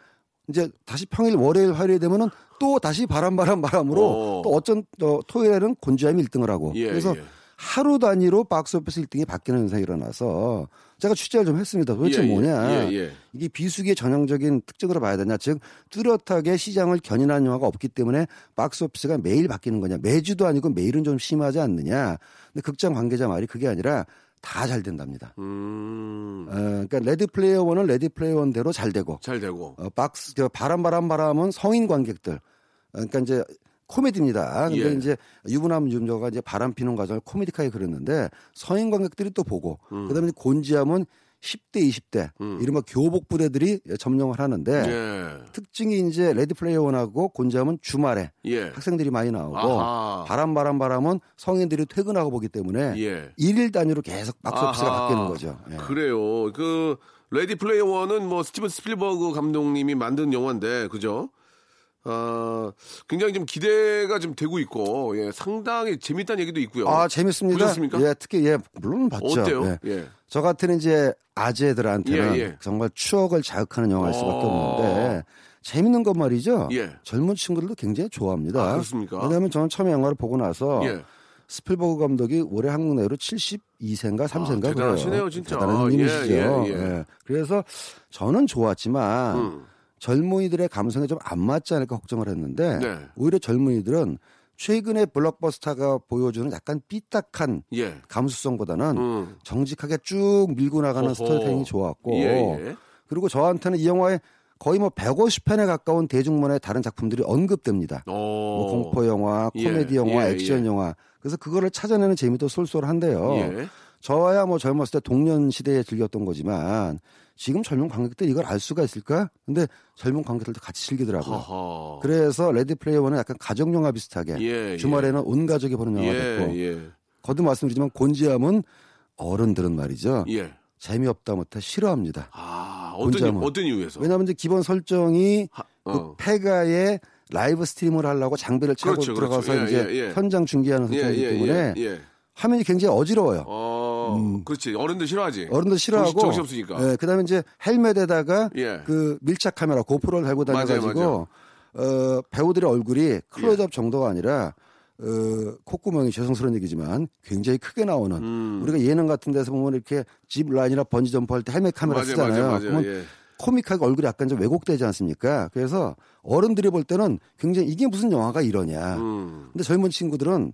[SPEAKER 4] 이제 다시 평일 월요일 화요일 되면은 또 다시 바람 바람 바람으로
[SPEAKER 1] 오.
[SPEAKER 4] 또 어쩐 또 토요일에는 곤지암이 1등을 하고
[SPEAKER 1] 예,
[SPEAKER 4] 그래서
[SPEAKER 1] 예.
[SPEAKER 4] 하루 단위로 박스오피스 1등이 바뀌는 현상이 일어나서 제가 취재를 좀 했습니다. 도대체
[SPEAKER 1] 예, 예.
[SPEAKER 4] 뭐냐?
[SPEAKER 1] 예, 예.
[SPEAKER 4] 이게 비수기의 전형적인 특징으로 봐야 되냐? 즉 뚜렷하게 시장을 견인한 영화가 없기 때문에 박스 오피스가 매일 바뀌는 거냐? 매주도 아니고 매일은 좀 심하지 않느냐? 근데 극장 관계자 말이 그게 아니라 다 잘 된답니다.
[SPEAKER 1] 음.
[SPEAKER 4] 어, 그러니까 레디 플레이어 원은 레디 플레이어 원대로 잘 되고
[SPEAKER 1] 잘 되고.
[SPEAKER 4] 어, 박스 저 바람 바람 바람은 성인 관객들. 어, 그러니까 이제 코미디입니다. 근데
[SPEAKER 1] 예.
[SPEAKER 4] 이제 유부남 윤조가 이제 바람 피는 과정을 코미디하게 그렸는데 성인 관객들이 또 보고
[SPEAKER 1] 음.
[SPEAKER 4] 그다음에 곤지암은 10대 20대 이른바 교복 부대들이 점령을 하는데
[SPEAKER 1] 예.
[SPEAKER 4] 특징이 이제 레디 플레이어 원하고 곤지암은 주말에
[SPEAKER 1] 예.
[SPEAKER 4] 학생들이 많이 나오고
[SPEAKER 1] 아하.
[SPEAKER 4] 바람 바람 바람은 성인들이 퇴근하고 보기 때문에
[SPEAKER 1] 예.
[SPEAKER 4] 일일 단위로 계속 박스오피스가. 바뀌는 거죠. 예.
[SPEAKER 1] 그래요. 그 레디 플레이어 원은 뭐 스티븐 스필버그 감독님이 만든 영화인데 그죠? 아 굉장히 좀 기대가 좀 되고 있고 예, 상당히 재밌다는 얘기도 있고요.
[SPEAKER 4] 아 재밌습니다.
[SPEAKER 1] 보셨습니까?
[SPEAKER 4] 예, 특히 예 물론 봤죠.
[SPEAKER 1] 어때요?
[SPEAKER 4] 예.
[SPEAKER 1] 예.
[SPEAKER 4] 저 같은 이제 아재들한테는
[SPEAKER 1] 예, 예.
[SPEAKER 4] 정말 추억을 자극하는 영화일 수밖에
[SPEAKER 1] 어.
[SPEAKER 4] 없는데 재밌는 건 말이죠.
[SPEAKER 1] 예.
[SPEAKER 4] 젊은 친구들도 굉장히 좋아합니다.
[SPEAKER 1] 아, 그렇습니까?
[SPEAKER 4] 왜냐하면 저는 처음에 영화를 보고 나서
[SPEAKER 1] 예.
[SPEAKER 4] 스필버그 감독이 올해 한국 나이로 72세인가 3세인가
[SPEAKER 1] 아, 대단하시네요, 진짜.
[SPEAKER 4] 대단한
[SPEAKER 1] 아,
[SPEAKER 4] 분이시죠.
[SPEAKER 1] 예, 예, 예.
[SPEAKER 4] 그래서 저는 좋았지만
[SPEAKER 1] 음.
[SPEAKER 4] 젊은이들의 감성에 좀 안 맞지 않을까 걱정을 했는데
[SPEAKER 1] 네.
[SPEAKER 4] 오히려 젊은이들은 최근에 블록버스터가 보여주는 약간 삐딱한
[SPEAKER 1] 예.
[SPEAKER 4] 감수성보다는
[SPEAKER 1] 음.
[SPEAKER 4] 정직하게 쭉 밀고 나가는
[SPEAKER 1] 어허.
[SPEAKER 4] 스토리텔링이 좋았고
[SPEAKER 1] 예, 예.
[SPEAKER 4] 그리고 저한테는 이 영화에 거의 뭐 150편에 가까운 대중문화의 다른 작품들이 언급됩니다.
[SPEAKER 1] 어.
[SPEAKER 4] 뭐 공포 영화,
[SPEAKER 1] 예,
[SPEAKER 4] 코미디 영화,
[SPEAKER 1] 예,
[SPEAKER 4] 액션
[SPEAKER 1] 예.
[SPEAKER 4] 영화. 그래서 그거를 찾아내는 재미도 쏠쏠한데요.
[SPEAKER 1] 예.
[SPEAKER 4] 저야 뭐 젊었을 때 동년 시대에 즐겼던 거지만 지금 젊은 관객들이 이걸 알 수가 있을까? 근데 젊은 관객들도 같이 즐기더라고요.
[SPEAKER 1] 허허.
[SPEAKER 4] 그래서 레디 플레이어 원은 약간 가족 영화 비슷하게
[SPEAKER 1] 예,
[SPEAKER 4] 주말에는 온 가족이 보는 영화가
[SPEAKER 1] 예,
[SPEAKER 4] 됐고
[SPEAKER 1] 예.
[SPEAKER 4] 거듭 말씀드리지만 곤지암은 어른들은 말이죠.
[SPEAKER 1] 예.
[SPEAKER 4] 재미없다 못해 싫어합니다.
[SPEAKER 1] 아, 어떤, 어떤 이유에서?
[SPEAKER 4] 왜냐하면 이제 기본 설정이
[SPEAKER 1] 하-
[SPEAKER 4] 그
[SPEAKER 1] 어.
[SPEAKER 4] 폐가에 live stream을 하려고 장비를 차고
[SPEAKER 1] 그렇죠,
[SPEAKER 4] 들어가서
[SPEAKER 1] 그렇죠. 예,
[SPEAKER 4] 이제
[SPEAKER 1] 예, 예.
[SPEAKER 4] 현장 중계하는
[SPEAKER 1] 예,
[SPEAKER 4] 설정이기
[SPEAKER 1] 예,
[SPEAKER 4] 때문에
[SPEAKER 1] 예, 예.
[SPEAKER 4] 화면이 굉장히 어지러워요.
[SPEAKER 1] 어, 그렇지. 어른들 싫어하지.
[SPEAKER 4] 음. 어른들 싫어하고
[SPEAKER 1] 정신, 없으니까.
[SPEAKER 4] 예, 그다음에 이제 헬멧에다가
[SPEAKER 1] 예.
[SPEAKER 4] 그 밀착 카메라 고프로를 달고 다녀가지고 어, 배우들의 얼굴이 클로즈업 정도가 아니라 어, 콧구멍이 죄송스러운 얘기지만 굉장히 크게 나오는
[SPEAKER 1] 음.
[SPEAKER 4] 우리가 예능 같은 데서 보면 이렇게 zip line이나 번지 점프 할 때 헬멧 카메라
[SPEAKER 1] 맞아요,
[SPEAKER 4] 쓰잖아요.
[SPEAKER 1] 맞아요, 맞아요.
[SPEAKER 4] 그러면
[SPEAKER 1] 예.
[SPEAKER 4] 코믹하게 얼굴이 약간 좀 왜곡되지 않습니까? 그래서 어른들이 볼 때는 굉장히 이게 무슨 영화가 이러냐.
[SPEAKER 1] 음.
[SPEAKER 4] 근데 젊은 친구들은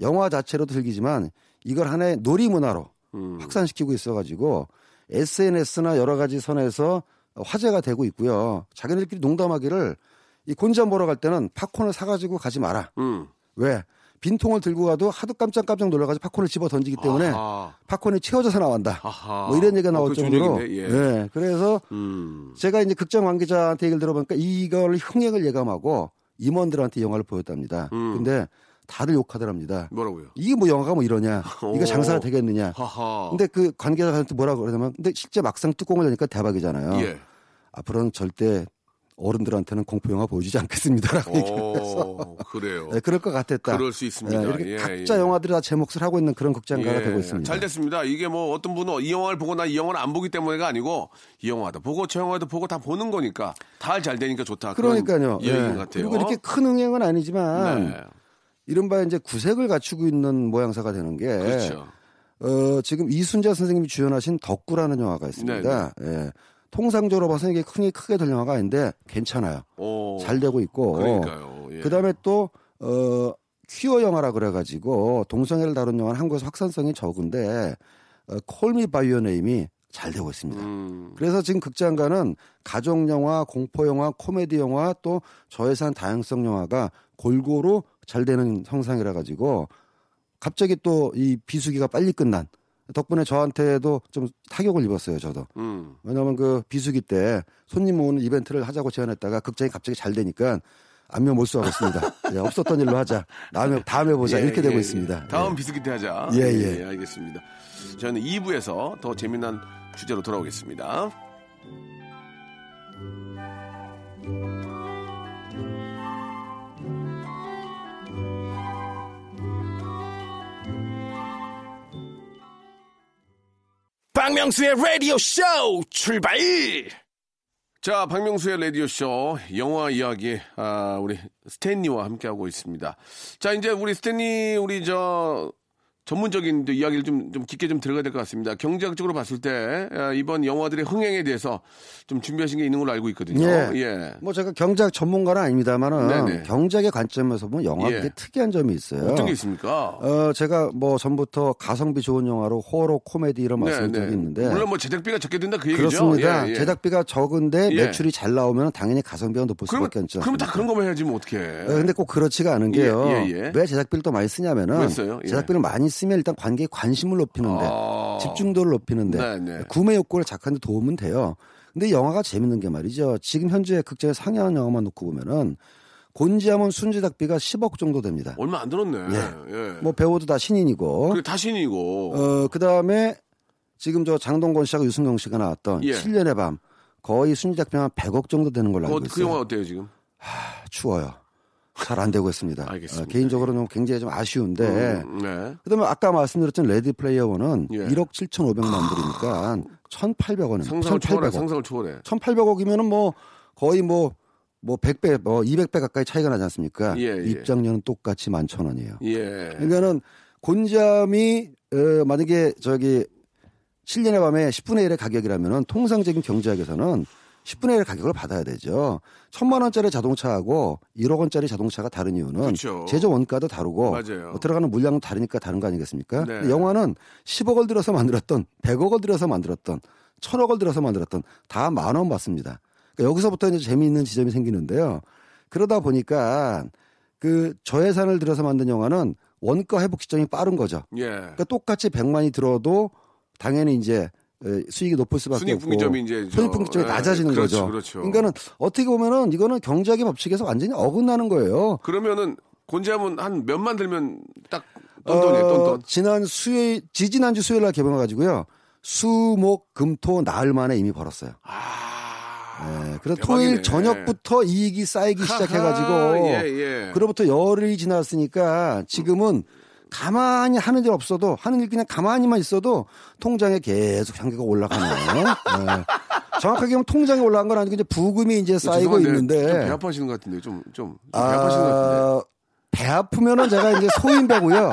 [SPEAKER 4] 영화 자체로도 즐기지만 이걸 하나의 놀이 문화로
[SPEAKER 1] 음.
[SPEAKER 4] 확산시키고 있어가지고 SNS나 여러 가지 선에서 화제가 되고 있고요. 자기네들끼리 농담하기를 이 곤지암 보러 갈 때는 팝콘을 사가지고 가지 마라.
[SPEAKER 1] 음.
[SPEAKER 4] 왜? 빈통을 들고 가도 하도 깜짝깜짝 놀라가지고 팝콘을 집어 던지기 때문에
[SPEAKER 1] 아하.
[SPEAKER 4] 팝콘이 채워져서 나온다.
[SPEAKER 1] 아하.
[SPEAKER 4] 뭐 이런 얘기가
[SPEAKER 1] 어,
[SPEAKER 4] 나올
[SPEAKER 1] 좋은
[SPEAKER 4] 정도로.
[SPEAKER 1] 예.
[SPEAKER 4] 네, 그래서
[SPEAKER 1] 음.
[SPEAKER 4] 제가 이제 극장 관계자한테 얘기를 들어보니까 이걸 흥행을 예감하고 임원들한테 영화를 보였답니다.
[SPEAKER 1] 음.
[SPEAKER 4] 근데 다들 욕하더랍니다.
[SPEAKER 1] 뭐라고요?
[SPEAKER 4] 이게 뭐 영화가 뭐 이러냐? 이거
[SPEAKER 1] 오.
[SPEAKER 4] 장사가 되겠느냐?
[SPEAKER 1] 하하.
[SPEAKER 4] 근데 그 관계자한테 뭐라고 그러냐면 근데 실제 막상 뚜껑을 여니까 대박이잖아요.
[SPEAKER 1] 예.
[SPEAKER 4] 앞으로는 절대 어른들한테는 공포 영화 보여주지 않겠습니다라고 얘기해서
[SPEAKER 1] 오, 그래요.
[SPEAKER 4] 네, 그럴 것 같았다.
[SPEAKER 1] 그럴 수 있습니다.
[SPEAKER 4] 네, 이렇게
[SPEAKER 1] 예,
[SPEAKER 4] 각자
[SPEAKER 1] 예.
[SPEAKER 4] 영화들이 다 제 몫을 하고 있는 그런 극장가가
[SPEAKER 1] 예,
[SPEAKER 4] 되고 있습니다.
[SPEAKER 1] 잘 됐습니다. 이게 뭐 어떤 분은 이 영화를 보고 나 이 영화를 안 보기 때문에가 아니고 이 영화도 보고 저 영화도 보고 다 보는 거니까 다 잘 되니까 좋다.
[SPEAKER 4] 그러니까요. 예.
[SPEAKER 1] 것 같아요.
[SPEAKER 4] 그리고 이렇게 큰 흥행은 아니지만
[SPEAKER 1] 네.
[SPEAKER 4] 이른바 이제 구색을 갖추고 있는 모양새가 되는 게
[SPEAKER 1] 그렇죠.
[SPEAKER 4] 어, 지금 이순자 선생님이 주연하신 덕구라는 영화가 있습니다.
[SPEAKER 1] 네,
[SPEAKER 4] 예. 통상적으로 봐서 이게 흥이 크게 될 영화가 아닌데 괜찮아요.
[SPEAKER 1] 오,
[SPEAKER 4] 잘 되고 있고.
[SPEAKER 1] 그러니까요. 예.
[SPEAKER 4] 그다음에 또 어, 퀴어 영화라 그래가지고 동성애를 다룬 영화는 한국에서 확산성이 적은데 어, 콜미 바이오 네임이 잘 되고 있습니다.
[SPEAKER 1] 음,
[SPEAKER 4] 그래서 지금 극장가는 가족 영화, 공포 영화, 코미디 영화 또 저예산 다양성 영화가 골고루 잘 되는 형상이라 가지고 갑자기 또 이 비수기가 빨리 끝난 덕분에 저한테도 좀 타격을 입었어요, 저도.
[SPEAKER 1] 음.
[SPEAKER 4] 왜냐하면 그 비수기 때 손님 모으는 이벤트를 하자고 제안했다가 극장이 갑자기 잘 되니까 안면 몰수하겠습니다. 예, 없었던 일로 하자. 다음에 다음에 보자
[SPEAKER 1] 예,
[SPEAKER 4] 이렇게 되고
[SPEAKER 1] 예,
[SPEAKER 4] 있습니다.
[SPEAKER 1] 예. 다음
[SPEAKER 4] 예.
[SPEAKER 1] 비스기트 하자.
[SPEAKER 4] 예, 예.
[SPEAKER 1] 알겠습니다. 저는 2부에서 더 재미난 주제로 돌아오겠습니다.
[SPEAKER 3] 박명수의 라디오 쇼 출발!
[SPEAKER 1] 자, 박명수의 라디오 쇼 영화 이야기, 아, 우리 스탠리와 함께하고 있습니다. 자, 이제 우리 스탠리, 우리 저, 전문적인 또 이야기를 좀, 좀 깊게 좀 들어가야 될 것 같습니다. 경제학적으로 봤을 때, 아, 이번 영화들의 흥행에 대해서 좀 준비하신 게 있는 걸로 알고 있거든요.
[SPEAKER 4] 예.
[SPEAKER 1] 예.
[SPEAKER 4] 뭐 제가 경제학 전문가는 아닙니다만은. 경제학의 관점에서 보면 영화가
[SPEAKER 1] 예.
[SPEAKER 4] 특이한 점이 있어요.
[SPEAKER 1] 어떤 게 있습니까?
[SPEAKER 4] 어, 제가 뭐 전부터 가성비 좋은 영화로 호러 코미디 이런 말씀을 드린 적이 있는데
[SPEAKER 1] 물론 뭐 제작비가 적게 든다 그 얘기죠.
[SPEAKER 4] 그렇습니다.
[SPEAKER 1] 예, 예.
[SPEAKER 4] 제작비가 적은데
[SPEAKER 1] 예.
[SPEAKER 4] 매출이 잘 나오면 당연히 가성비가 높을
[SPEAKER 1] 그러면,
[SPEAKER 4] 수밖에 없죠.
[SPEAKER 1] 그러면 다 그런 거만 해야지 뭐 어떻게
[SPEAKER 4] 어, 근데 꼭 그렇지가 않은 게요.
[SPEAKER 1] 예.
[SPEAKER 4] 왜 제작비를 또 많이 쓰냐면은. 제작비를 많이 쓰면 일단 관객의 관심을 높이는데
[SPEAKER 1] 아.
[SPEAKER 4] 집중도를 높이는데
[SPEAKER 1] 네, 네.
[SPEAKER 4] 구매 욕구를 작하는 데 도움은 돼요. 근데 영화가 재밌는 게 말이죠. 지금 현재 극장에 상영한 영화만 놓고 보면은 곤지암은 순제작비가 10억 정도 됩니다.
[SPEAKER 1] 얼마 안 들었네.
[SPEAKER 4] 예.
[SPEAKER 1] 예.
[SPEAKER 4] 뭐 배우도 다 신인이고
[SPEAKER 1] 그게 다신이고.
[SPEAKER 4] 어, 그 다음에 지금 저 장동건 씨하고 류승룡 씨가 나왔던
[SPEAKER 1] 예.
[SPEAKER 4] 7년의 밤 거의 순제작비 한 100억 정도 되는 걸로
[SPEAKER 1] 그,
[SPEAKER 4] 알고
[SPEAKER 1] 그
[SPEAKER 4] 있어요.
[SPEAKER 1] 영화 어때요 지금?
[SPEAKER 4] 추워요. 잘 안 되고 있습니다.
[SPEAKER 1] 알겠습니다.
[SPEAKER 4] 어, 개인적으로 는 굉장히 좀 아쉬운데
[SPEAKER 1] 음, 네.
[SPEAKER 4] 그다음에 아까 말씀드렸던 레디 플레이어 원은
[SPEAKER 1] 예.
[SPEAKER 4] 1억 7,500만 불이니까 1,800원은
[SPEAKER 1] 상상을 초월해.
[SPEAKER 4] 1,800억.
[SPEAKER 1] 상상을 초월해.
[SPEAKER 4] 1,800억이면은 뭐 거의 뭐뭐 100배, 뭐 200배 가까이 차이가 나지 않습니까?
[SPEAKER 1] 예, 예.
[SPEAKER 4] 입장료는 똑같이 11,000원이에요.
[SPEAKER 1] 예.
[SPEAKER 4] 그러니까는 곤잠이 어, 만약에 저기 7년의 밤에 10분의 1의 가격이라면은 통상적인 경제학에서는 10분의 1의 가격을 받아야 되죠. 천만 원짜리 자동차하고 1억 원짜리 자동차가 다른 이유는
[SPEAKER 1] 그렇죠.
[SPEAKER 4] 제조 원가도 다르고
[SPEAKER 1] 맞아요.
[SPEAKER 4] 어, 들어가는 물량도 다르니까 다른 거 아니겠습니까?
[SPEAKER 1] 네.
[SPEAKER 4] 영화는 10억을 들여서 만들었던 100억을 들여서 만들었던 1000억을 들여서 만들었던 다 만 원 받습니다. 그러니까 여기서부터 이제 재미있는 지점이 생기는데요. 그러다 보니까 그 저예산을 들여서 만든 영화는 원가 회복 시점이 빠른 거죠.
[SPEAKER 1] 예.
[SPEAKER 4] 그러니까 똑같이 100만이 들어도 당연히 이제 에, 수익이 높을 수밖에 없고
[SPEAKER 1] 순익분기점이 이제 저-
[SPEAKER 4] 순익분기점이
[SPEAKER 1] 예,
[SPEAKER 4] 낮아지는
[SPEAKER 1] 그렇죠,
[SPEAKER 4] 거죠.
[SPEAKER 1] 그렇죠.
[SPEAKER 4] 그러니까는 어떻게 보면은 이거는 경제학의 법칙에서 완전히 어긋나는 거예요.
[SPEAKER 1] 그러면은 곤지암은 한 몇만 들면 딱 똔똔이에요.
[SPEAKER 4] 어,
[SPEAKER 1] 똔똔.
[SPEAKER 4] 지난 수요일 지지난주 수요일 날 개봉해 가지고요. 수목 금토 나흘 만에 이미 벌었어요.
[SPEAKER 1] 아.
[SPEAKER 4] 예, 그래서. 토요일 저녁부터 이익이 쌓이기 시작해 가지고
[SPEAKER 1] 예, 예.
[SPEAKER 4] 그로부터 열흘이 지났으니까 지금은 가만히 하는 일 없어도 하는 일 그냥 가만히만 있어도 통장에 계속 향기가 올라가네요. 예. 정확하게 보면 통장에 올라간 건 아니고 이제 부금이 이제 쌓이고
[SPEAKER 1] 죄송한데
[SPEAKER 4] 있는데
[SPEAKER 1] 좀 배 아파하시는 것 같은데 좀좀배 아파하시는 것 같은데.
[SPEAKER 4] 아, 배 아프면은 제가 이제 소인배고요.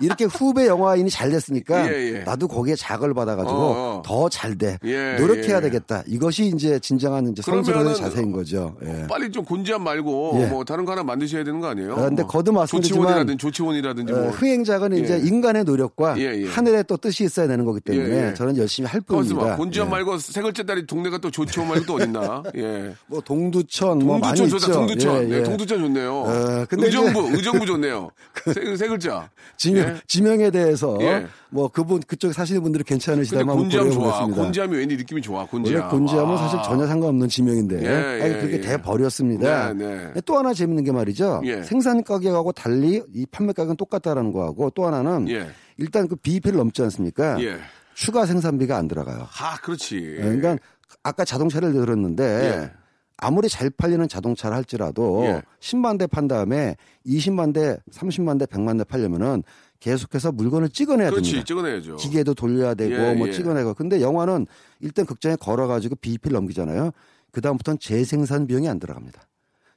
[SPEAKER 4] 이렇게 후배 영화인이 잘 됐으니까
[SPEAKER 1] 예, 예.
[SPEAKER 4] 나도 거기에 자극을 받아가지고
[SPEAKER 1] 어, 어.
[SPEAKER 4] 더잘 돼.
[SPEAKER 1] 예,
[SPEAKER 4] 노력해야
[SPEAKER 1] 예.
[SPEAKER 4] 되겠다. 이것이 이제 진정한 이제
[SPEAKER 1] 그러면은
[SPEAKER 4] 자세인 거죠. 예.
[SPEAKER 1] 빨리 좀 곤지암 말고
[SPEAKER 4] 예.
[SPEAKER 1] 뭐 다른 거 하나 만드셔야 되는 거 아니에요?
[SPEAKER 4] 어, 근데
[SPEAKER 1] 뭐
[SPEAKER 4] 거듭 말씀드리지만
[SPEAKER 1] 조치원이라든지 조치원이라든지
[SPEAKER 4] 어,
[SPEAKER 1] 뭐
[SPEAKER 4] 흥행작은 이제
[SPEAKER 1] 예.
[SPEAKER 4] 인간의 노력과. 하늘의 또 뜻이 있어야 되는 거기 때문에. 저는 열심히 할
[SPEAKER 1] 봐.
[SPEAKER 4] 뿐입니다.
[SPEAKER 1] 곤지암
[SPEAKER 4] 예.
[SPEAKER 1] 말고 세 글째 딸이 동네가 또 조치원 말고 또 어딨나? 예.
[SPEAKER 4] 뭐 동두천, 뭐 많이
[SPEAKER 1] 동두천 좋다.
[SPEAKER 4] 있죠.
[SPEAKER 1] 동두천.
[SPEAKER 4] 예.
[SPEAKER 1] 동두천 좋네요.
[SPEAKER 4] 어, 근데
[SPEAKER 1] 의정부, 의정부 좋네요. 세, 세 글자.
[SPEAKER 4] 지명,
[SPEAKER 1] 예.
[SPEAKER 4] 지명에 대해서
[SPEAKER 1] 예.
[SPEAKER 4] 뭐 그분 그쪽 사시는 분들이 괜찮으시다면
[SPEAKER 1] 곤지암 좋아. 곤지암이 왠지 느낌이 좋아.
[SPEAKER 4] 원래
[SPEAKER 1] 곤지암.
[SPEAKER 4] 곤지암은
[SPEAKER 1] 아.
[SPEAKER 4] 사실 전혀 상관없는 지명인데
[SPEAKER 1] 예,
[SPEAKER 4] 아니,
[SPEAKER 1] 예,
[SPEAKER 4] 그게
[SPEAKER 1] 예.
[SPEAKER 4] 대버렸습니다.
[SPEAKER 1] 네, 네.
[SPEAKER 4] 근데 또 하나 재밌는 게 말이죠.
[SPEAKER 1] 예.
[SPEAKER 4] 생산 가격하고 달리 이 판매 가격은 똑같다라는 거하고 또 하나는
[SPEAKER 1] 예.
[SPEAKER 4] 일단 그 BP를 넘지 않습니까?
[SPEAKER 1] 예.
[SPEAKER 4] 추가 생산비가 안 들어가요.
[SPEAKER 1] 아, 그렇지.
[SPEAKER 4] 예, 그러니까 아까 자동차를 들었는데
[SPEAKER 1] 예.
[SPEAKER 4] 아무리 잘 팔리는 자동차를 할지라도
[SPEAKER 1] 예.
[SPEAKER 4] 10만 대 판 다음에 20만 대, 30만 대, 100만 대 팔려면은 계속해서 물건을 찍어내야
[SPEAKER 1] 그렇지.
[SPEAKER 4] 됩니다.
[SPEAKER 1] 찍어내야죠.
[SPEAKER 4] 기계도 돌려야 되고
[SPEAKER 1] 예,
[SPEAKER 4] 뭐
[SPEAKER 1] 예.
[SPEAKER 4] 찍어내고 근데 영화는 일단 극장에 걸어 가지고 BP를 넘기잖아요. 그 다음부터는 재생산 비용이 안 들어갑니다.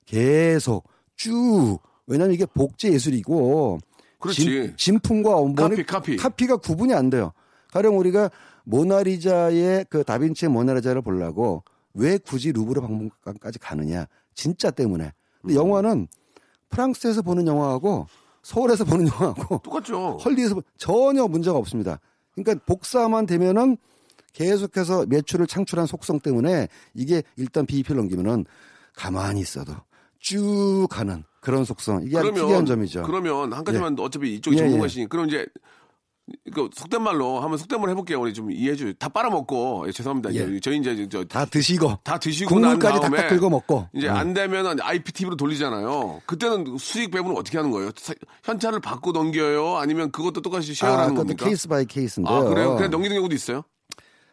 [SPEAKER 4] 계속 쭉 왜냐하면 이게 복제 예술이고
[SPEAKER 1] 그렇지.
[SPEAKER 4] 진, 품과 원본이
[SPEAKER 1] 카피, 카피.
[SPEAKER 4] 가 구분이 안 돼요. 가령 우리가 모나리자의 그 다빈치의 모나리자를 보려고 왜 굳이 루브르 박물관까지 가느냐 진짜 때문에. 근데
[SPEAKER 1] 음.
[SPEAKER 4] 영화는 프랑스에서 보는 영화하고 서울에서 보는 영화하고
[SPEAKER 1] 똑같죠.
[SPEAKER 4] 헐리에서 보- 전혀 문제가 없습니다. 그러니까 복사만 되면은 계속해서 매출을 창출한 속성 때문에 이게 일단 BEP를 넘기면은 가만히 있어도 쭉 가는 그런 속성. 이게 아주 특이한 점이죠.
[SPEAKER 1] 그러면 한 가지만 어차피 이쪽이
[SPEAKER 4] 예,
[SPEAKER 1] 전문가시니 그럼 이제 그 속된 말로 한번 속된 말 해볼게요. 우리 좀 이해해 줘. 다 빨아먹고 예, 죄송합니다.
[SPEAKER 4] 예.
[SPEAKER 1] 저희 이제 저,
[SPEAKER 4] 다 드시고
[SPEAKER 1] 다 드시고 난
[SPEAKER 4] 국물까지 탁탁 긁어 먹고
[SPEAKER 1] 이제
[SPEAKER 4] 음.
[SPEAKER 1] 안 되면 IPTV로 돌리잖아요. 그때는 수익 배분은 어떻게 하는 거예요? 사- 현찰을 받고 넘겨요? 아니면 그것도 똑같이
[SPEAKER 4] 아,
[SPEAKER 1] share라는
[SPEAKER 4] 그것도
[SPEAKER 1] 겁니까?
[SPEAKER 4] case by case인데요.
[SPEAKER 1] 아, 그래요? 그냥 넘기는 경우도 있어요?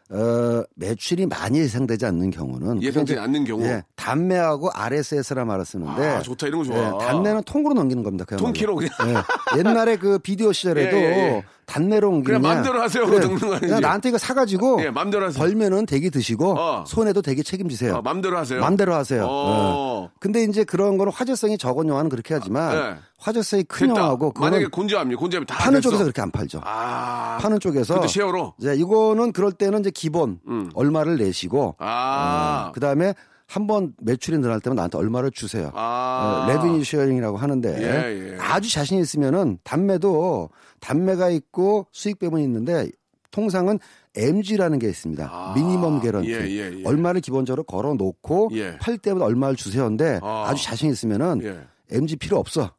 [SPEAKER 4] 어, 매출이 많이 예상되지 않는 경우는
[SPEAKER 1] 예상되지 않는 경우?
[SPEAKER 4] 예, 단매하고 RSS라 말을 쓰는데
[SPEAKER 1] 아, 좋다. 이런 거 좋아.
[SPEAKER 4] 예, 단매는 통으로 넘기는 겁니다.
[SPEAKER 1] 통키로 그냥.
[SPEAKER 4] 예, 옛날에 그 비디오 시절에도
[SPEAKER 1] 예, 예, 예.
[SPEAKER 4] 단매로 옮기면
[SPEAKER 1] 그냥 맘대로 하세요. 아니지?
[SPEAKER 4] 그냥 나한테 이거 사가지고
[SPEAKER 1] 예, 맘대로 하세요.
[SPEAKER 4] 벌면은 대기 드시고
[SPEAKER 1] 어.
[SPEAKER 4] 손해도 대기 책임지세요.
[SPEAKER 1] 아, 맘대로 하세요.
[SPEAKER 4] 맘대로 하세요.
[SPEAKER 1] 어.
[SPEAKER 4] 예. 근데 이제 그런 거는 화제성이 적은 영화는 그렇게 하지만
[SPEAKER 1] 네.
[SPEAKER 4] 화제성이 큰
[SPEAKER 1] 됐다.
[SPEAKER 4] 영화고
[SPEAKER 1] 만약에
[SPEAKER 4] 그거는
[SPEAKER 1] 곤지암이 곤지암이 다
[SPEAKER 4] 파는
[SPEAKER 1] 됐어.
[SPEAKER 4] 쪽에서 그렇게 안 팔죠.
[SPEAKER 1] 아.
[SPEAKER 4] 파는 쪽에서
[SPEAKER 1] 그때 share로.
[SPEAKER 4] 이제 이거는 그럴 때는 이제 기본
[SPEAKER 1] 음.
[SPEAKER 4] 얼마를 내시고
[SPEAKER 1] 아.
[SPEAKER 4] 그 다음에 한 번 매출이 늘어날 때면 나한테 얼마를 주세요.
[SPEAKER 1] 아.
[SPEAKER 4] 어, revenue sharing이라고 하는데
[SPEAKER 1] 예, 예.
[SPEAKER 4] 아주 자신 있으면은 단매도 단매가 있고 수익 배분이 있는데 통상은 MG라는 게 있습니다.
[SPEAKER 1] 아.
[SPEAKER 4] minimum guarantee.
[SPEAKER 1] 예, 예, 예.
[SPEAKER 4] 얼마를 기본적으로 걸어 놓고
[SPEAKER 1] 예.
[SPEAKER 4] 팔 때마다 얼마를 주세요인데
[SPEAKER 1] 아.
[SPEAKER 4] 아. 주 자신 있으면은
[SPEAKER 1] 예.
[SPEAKER 4] MG 필요 없어.